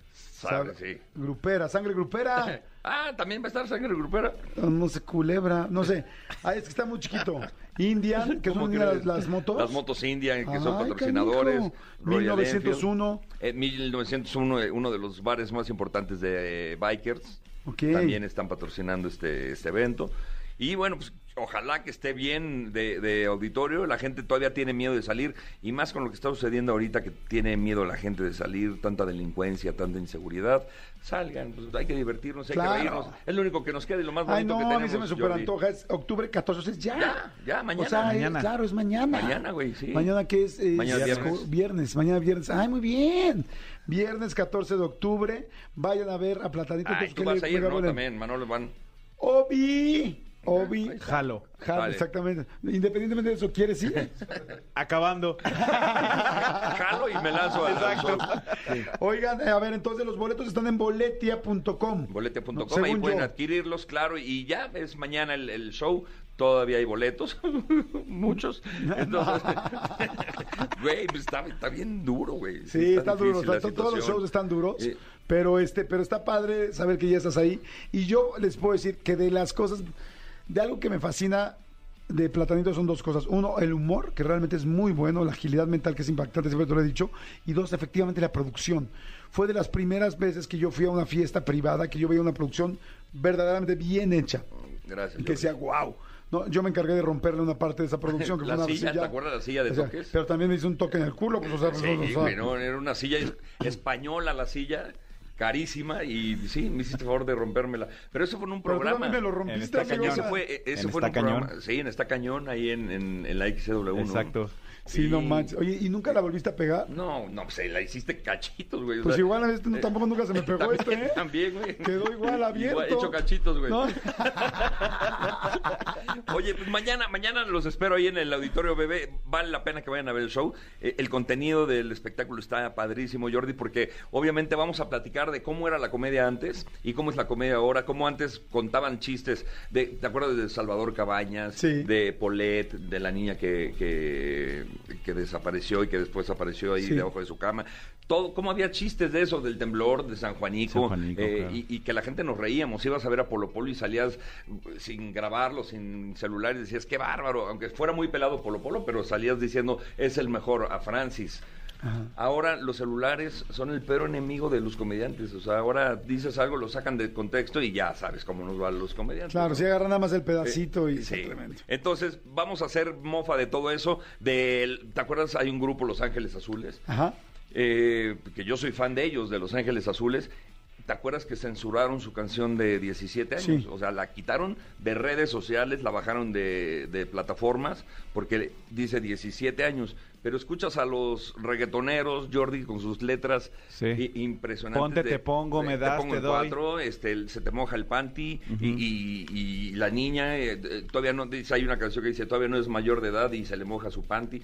Sí. Grupera, sangre grupera. Ah, también va a estar sangre grupera. No sé, culebra, no sé. Ah, es que está muy chiquito. Indian, que ¿Cómo son las, las motos. Las motos Indian, que son patrocinadores. canijo. Royal 1901. Enfield. Eh, 1901, eh, uno de los bares más importantes de eh, bikers. También están patrocinando este, este evento. Y bueno, pues ojalá que esté bien de, de auditorio. La gente todavía tiene miedo de salir. Y más con lo que está sucediendo ahorita, que tiene miedo la gente de salir. Tanta delincuencia, tanta inseguridad. Salgan, pues hay que divertirnos, hay Claro. que reírnos. Es lo único que nos queda y lo más Ay, bonito no, que a tenemos. mí se me super antoja. Es octubre 14, es ya. Ya, ya, mañana. O sea, claro, es mañana. Mañana, güey, sí. Mañana que es... eh, Mañana es viernes. Viernes, mañana viernes. Ay, muy bien. Viernes 14 de octubre. Vayan a ver a Platanito. Ay, tú ¿qué vas a ir? ¿no? También, Manolo van. Obi. Obi. Jalo. Jalo, Vale. exactamente. Independientemente de eso, ¿quieres ir? Acabando. Jalo y me lanzo al show. Oigan, eh, a ver, entonces los boletos están en boletia.com. Boletia.com, ahí Según pueden yo. adquirirlos, claro, y ya es mañana el, el show, todavía hay boletos, muchos. Entonces, güey, pues está, está bien duro, güey. Sí, está duro. difícil la está- todos los situación. shows están duros. Sí. Pero este, pero está padre saber que ya estás ahí. Y yo les puedo decir que de las cosas, de algo que me fascina de Platanito son dos cosas. Uno, el humor, que realmente es muy bueno, la agilidad mental, que es impactante, siempre te lo he dicho. Y dos, efectivamente, la producción. Fue de las primeras veces que yo fui a una fiesta privada, que yo veía una producción verdaderamente bien hecha. Gracias. Y que decía, wow. No, yo me encargué de romperle una parte de esa producción. Que La fue una silla, ¿te acuerdas la silla de O sea, toques? Pero también me hizo un toque en el culo. Pues, o sea, Sí, o sea, güey, no, era una silla es- española la silla, carísima, y sí, me hiciste favor de rompérmela. Pero eso fue en un Pero tú programa. también me lo En rompiste, esta amigo, cañón. fue, e- ese En fue en un Cañón. programa. Sí, en esta cañón, ahí en, en, en la XCW1. Exacto. Sí, no manches. Oye, ¿y nunca la volviste a pegar? No, no, pues la hiciste cachitos, güey. o Pues sea, igual a este no, tampoco nunca se me pegó también, este, ¿eh? También, güey. Quedó igual abierto. Igual, hecho cachitos, güey. ¿No? Oye, pues mañana, mañana los espero ahí en el auditorio bebé. Vale la pena que vayan a ver el show. Eh, el contenido del espectáculo está padrísimo, Jordi, porque obviamente vamos a platicar de cómo era la comedia antes y cómo es la comedia ahora, cómo antes contaban chistes. De, ¿Te acuerdas de Salvador Cabañas? Sí. De Polet, de la niña que, que, que desapareció y que después apareció ahí Sí. debajo de su cama. Todo, cómo había chistes de eso, del temblor, de San Juanico, San Juanico, eh, claro. y, y que la gente nos reíamos. Ibas a ver a Polo Polo y salías sin grabarlo, sin celular, y decías, qué bárbaro, aunque fuera muy pelado Polo Polo, pero salías diciendo, es el mejor, a Francis. Ahora los celulares son el peor enemigo de los comediantes. O sea, ahora dices algo, lo sacan de contexto y ya sabes cómo nos van los comediantes. Claro, ¿no? si agarran nada más el pedacito y Sí. está tremendo. Entonces, vamos a hacer mofa de todo eso. Del, ¿Te acuerdas? Hay un grupo, Los Ángeles Azules. Ajá. eh, que yo soy fan de ellos, de Los Ángeles Azules. ¿Te acuerdas que censuraron su canción de 17 años? Sí. O sea, la quitaron de redes sociales, la bajaron de, de plataformas, porque dice 17 años. Pero escuchas a los reggaetoneros, Jordi, con sus letras Sí. impresionantes. Ponte, te pongo, me das, te pongo te doy. cuatro, este, el- se te moja el panty, y, y- y la niña, eh, eh, todavía no, dice, hay una canción que dice, todavía no es mayor de edad y se le moja su panty.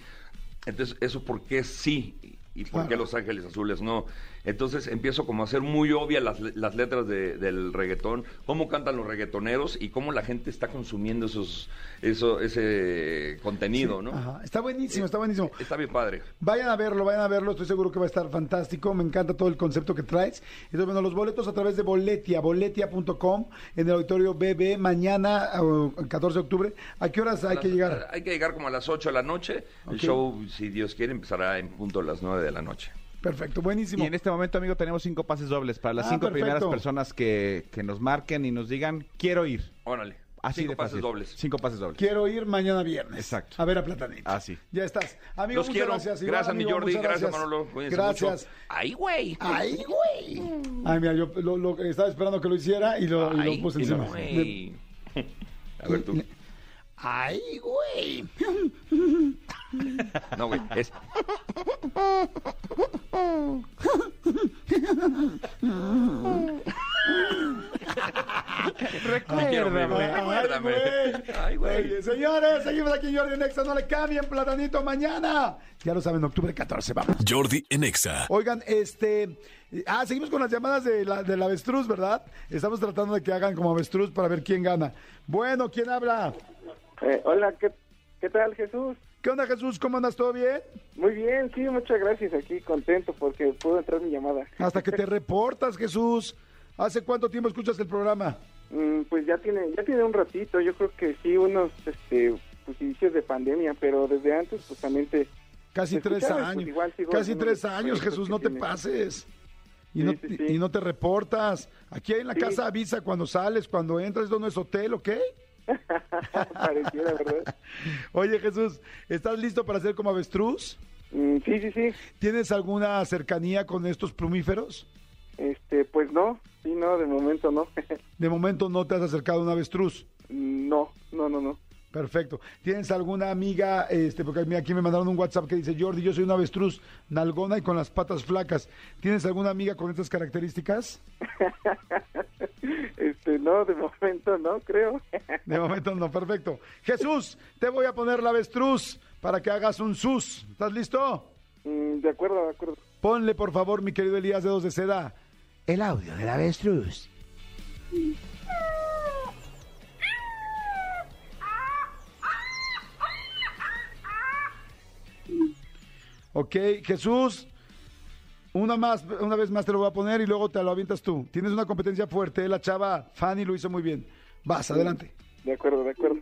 Entonces, ¿eso por qué sí? ¿Y por qué. Los Ángeles Azules no? Entonces empiezo como a hacer muy obvias las, las letras de- del reggaetón, cómo cantan los reggaetoneros y cómo la gente está consumiendo esos, eso, ese contenido, ¿no? Ajá. Está buenísimo, está buenísimo. Está bien padre. Vayan a verlo, vayan a verlo, estoy seguro que va a estar fantástico, me encanta todo el concepto que traes. Entonces, bueno, los boletos a través de Boletia, boletia.com, en el auditorio BB, mañana, eh, 14 de octubre. ¿A qué horas hay que llegar? Hay que llegar como a las 8 de la noche. El show, si Dios quiere, empezará en punto a las 9 de la noche. Perfecto, buenísimo. Y en este momento, amigo, tenemos cinco pases dobles para las Ah, cinco perfecto. primeras personas que, que nos marquen y nos digan, quiero ir. Órale. Así Cinco de pases fácil. dobles. Cinco pases dobles. Quiero ir mañana viernes. Exacto. A ver a Platanito. Ah, sí. Ya estás. Amigo, Los muchas quiero. gracias. Igual, Gracias, mi Jordi. muchas Gracias, Manolo. Cuídense Gracias. mucho. Ay, güey. Ay, güey. Ay, mira, yo lo, lo- estaba esperando que lo hiciera y lo, y lo Ay, puse encima. güey. A ver tú. Ay, güey. No, güey. Es. Recuérdame, recuérdame. Ay, güey. Oye, señores, seguimos aquí en Jordi Nexa. No le cambien, platanito, mañana. Ya lo saben, octubre 14, vamos. Jordi en Exa. Oigan, este. Ah, seguimos con las llamadas de la, del avestruz, ¿verdad? Estamos tratando de que hagan como avestruz para ver quién gana. Bueno, ¿quién habla? Eh, hola, ¿qué, ¿qué tal Jesús? ¿Qué onda, Jesús? ¿Cómo andas? ¿Todo bien? Muy bien, sí, muchas gracias. Aquí contento porque pudo entrar mi llamada. Hasta que te reportas, Jesús. ¿Hace cuánto tiempo escuchas el programa? Mm, pues ya tiene ya tiene un ratito, yo creo que sí, unos este, pues, inicios de pandemia, pero desde antes pues también te... Casi ¿Me tres años. Pues igual sigo Casi tres años, Jesús, no te tiene. pases. Y, Sí, no, sí, y no te reportas. Aquí en la casa avisa cuando sales, cuando entras, esto no es hotel, ¿ok? Pareciera, ¿verdad? Oye, Jesús, ¿estás listo para ser como avestruz? Mm, sí, sí, sí. ¿Tienes alguna cercanía con estos plumíferos? Este, pues no, sí, no, de momento no. De momento no te has acercado a un avestruz. no, no, no, no. Perfecto. ¿Tienes alguna amiga? Este, porque mira, aquí me mandaron un WhatsApp que dice, Jordi, yo soy un avestruz, nalgona y con las patas flacas. ¿Tienes alguna amiga con estas características? Este, no, de momento no, creo. De momento no, perfecto. Jesús, te voy a poner la avestruz para que hagas un sus. ¿Estás listo? Mm, de acuerdo, de acuerdo. Ponle, por favor, mi querido Elías Dedos de Seda, el audio del avestruz. Ok, Jesús, una más, una vez más te lo voy a poner y luego te lo avientas tú. Tienes una competencia fuerte, ¿eh? la chava Fanny lo hizo muy bien. Vas, adelante. De acuerdo, de acuerdo.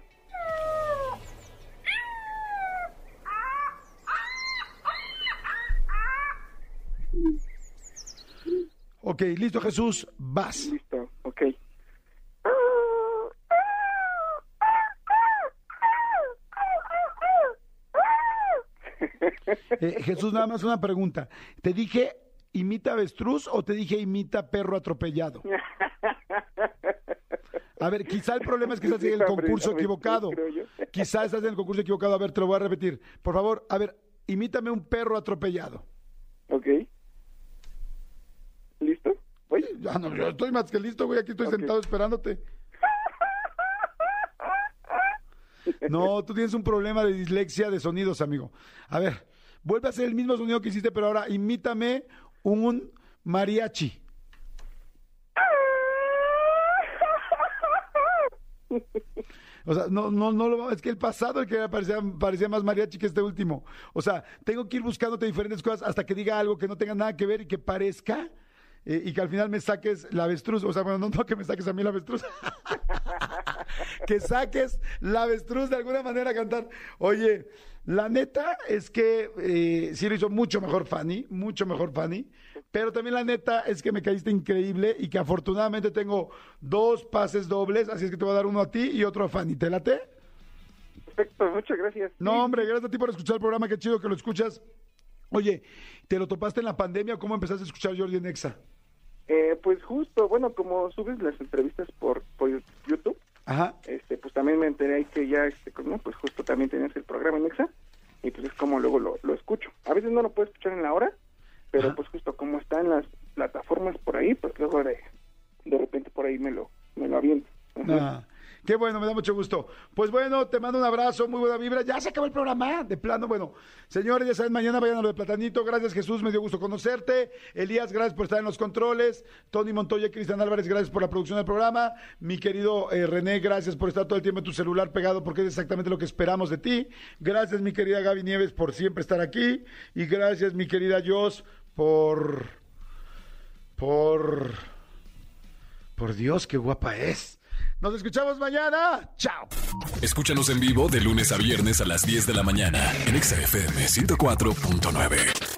Ok, listo Jesús, vas. Listo, ok. Eh, Jesús, nada más una pregunta. ¿Te dije imita avestruz o te dije imita perro atropellado? A ver, quizá el problema es que estás en el concurso equivocado. Quizá estás en el concurso equivocado. A ver, te lo voy a repetir. Por favor, a ver, imítame un perro atropellado. Ok. ¿Listo? Voy. Ya no, yo estoy más que listo, güey. Aquí estoy sentado esperándote. No, tú tienes un problema de dislexia de sonidos, amigo. A ver, vuelve a hacer el mismo sonido que hiciste, pero ahora imítame un mariachi. O sea, no, no, no lo es que el pasado el que parecía, más mariachi que este último. O sea, tengo que ir buscándote diferentes cosas hasta que diga algo que no tenga nada que ver y que parezca eh, y que al final me saques la avestruz. O sea, bueno, no, no que me saques a mí la avestruz. que saques la avestruz de alguna manera a cantar. Oye, la neta es que eh, sí lo hizo mucho mejor Fanny, mucho mejor Fanny. Pero también la neta es que me caíste increíble y que afortunadamente tengo dos pases dobles, así es que te voy a dar uno a ti y otro a Fanny. ¿Te late? Perfecto, muchas gracias. No, hombre, gracias a ti por escuchar el programa, qué chido que lo escuchas. Oye, ¿te lo topaste en la pandemia o cómo empezaste a escuchar Jordi en Exa? Eh, pues justo, bueno, como subes las entrevistas por, por YouTube, Ajá. este, pues también me enteré ahí que ya, este, no, pues justo también tenías el programa en Exa, y pues es como luego lo, lo escucho. A veces no lo puedo escuchar en la hora, pero Ajá. pues justo como está en las plataformas por ahí, pues luego de, de repente por ahí me lo, me lo aviento. Ajá. Ah, qué bueno, me da mucho gusto. Pues bueno, te mando un abrazo, muy buena vibra. Ya se acabó el programa, de plano. Bueno, señores, ya saben, mañana vayan a lo de Platanito. Gracias, Jesús, me dio gusto conocerte. Elías, gracias por estar en los controles. Tony Montoya, Cristian Álvarez, gracias por la producción del programa. Mi querido eh, René, gracias por estar todo el tiempo en tu celular pegado, porque es exactamente lo que esperamos de ti. Gracias, mi querida Gaby Nieves, por siempre estar aquí. Y gracias, mi querida Jos, por. por. Por Dios, qué guapa es. Nos escuchamos mañana. Chao. Escúchanos en vivo de lunes a viernes a las 10 de la mañana en Exa FM 104.9.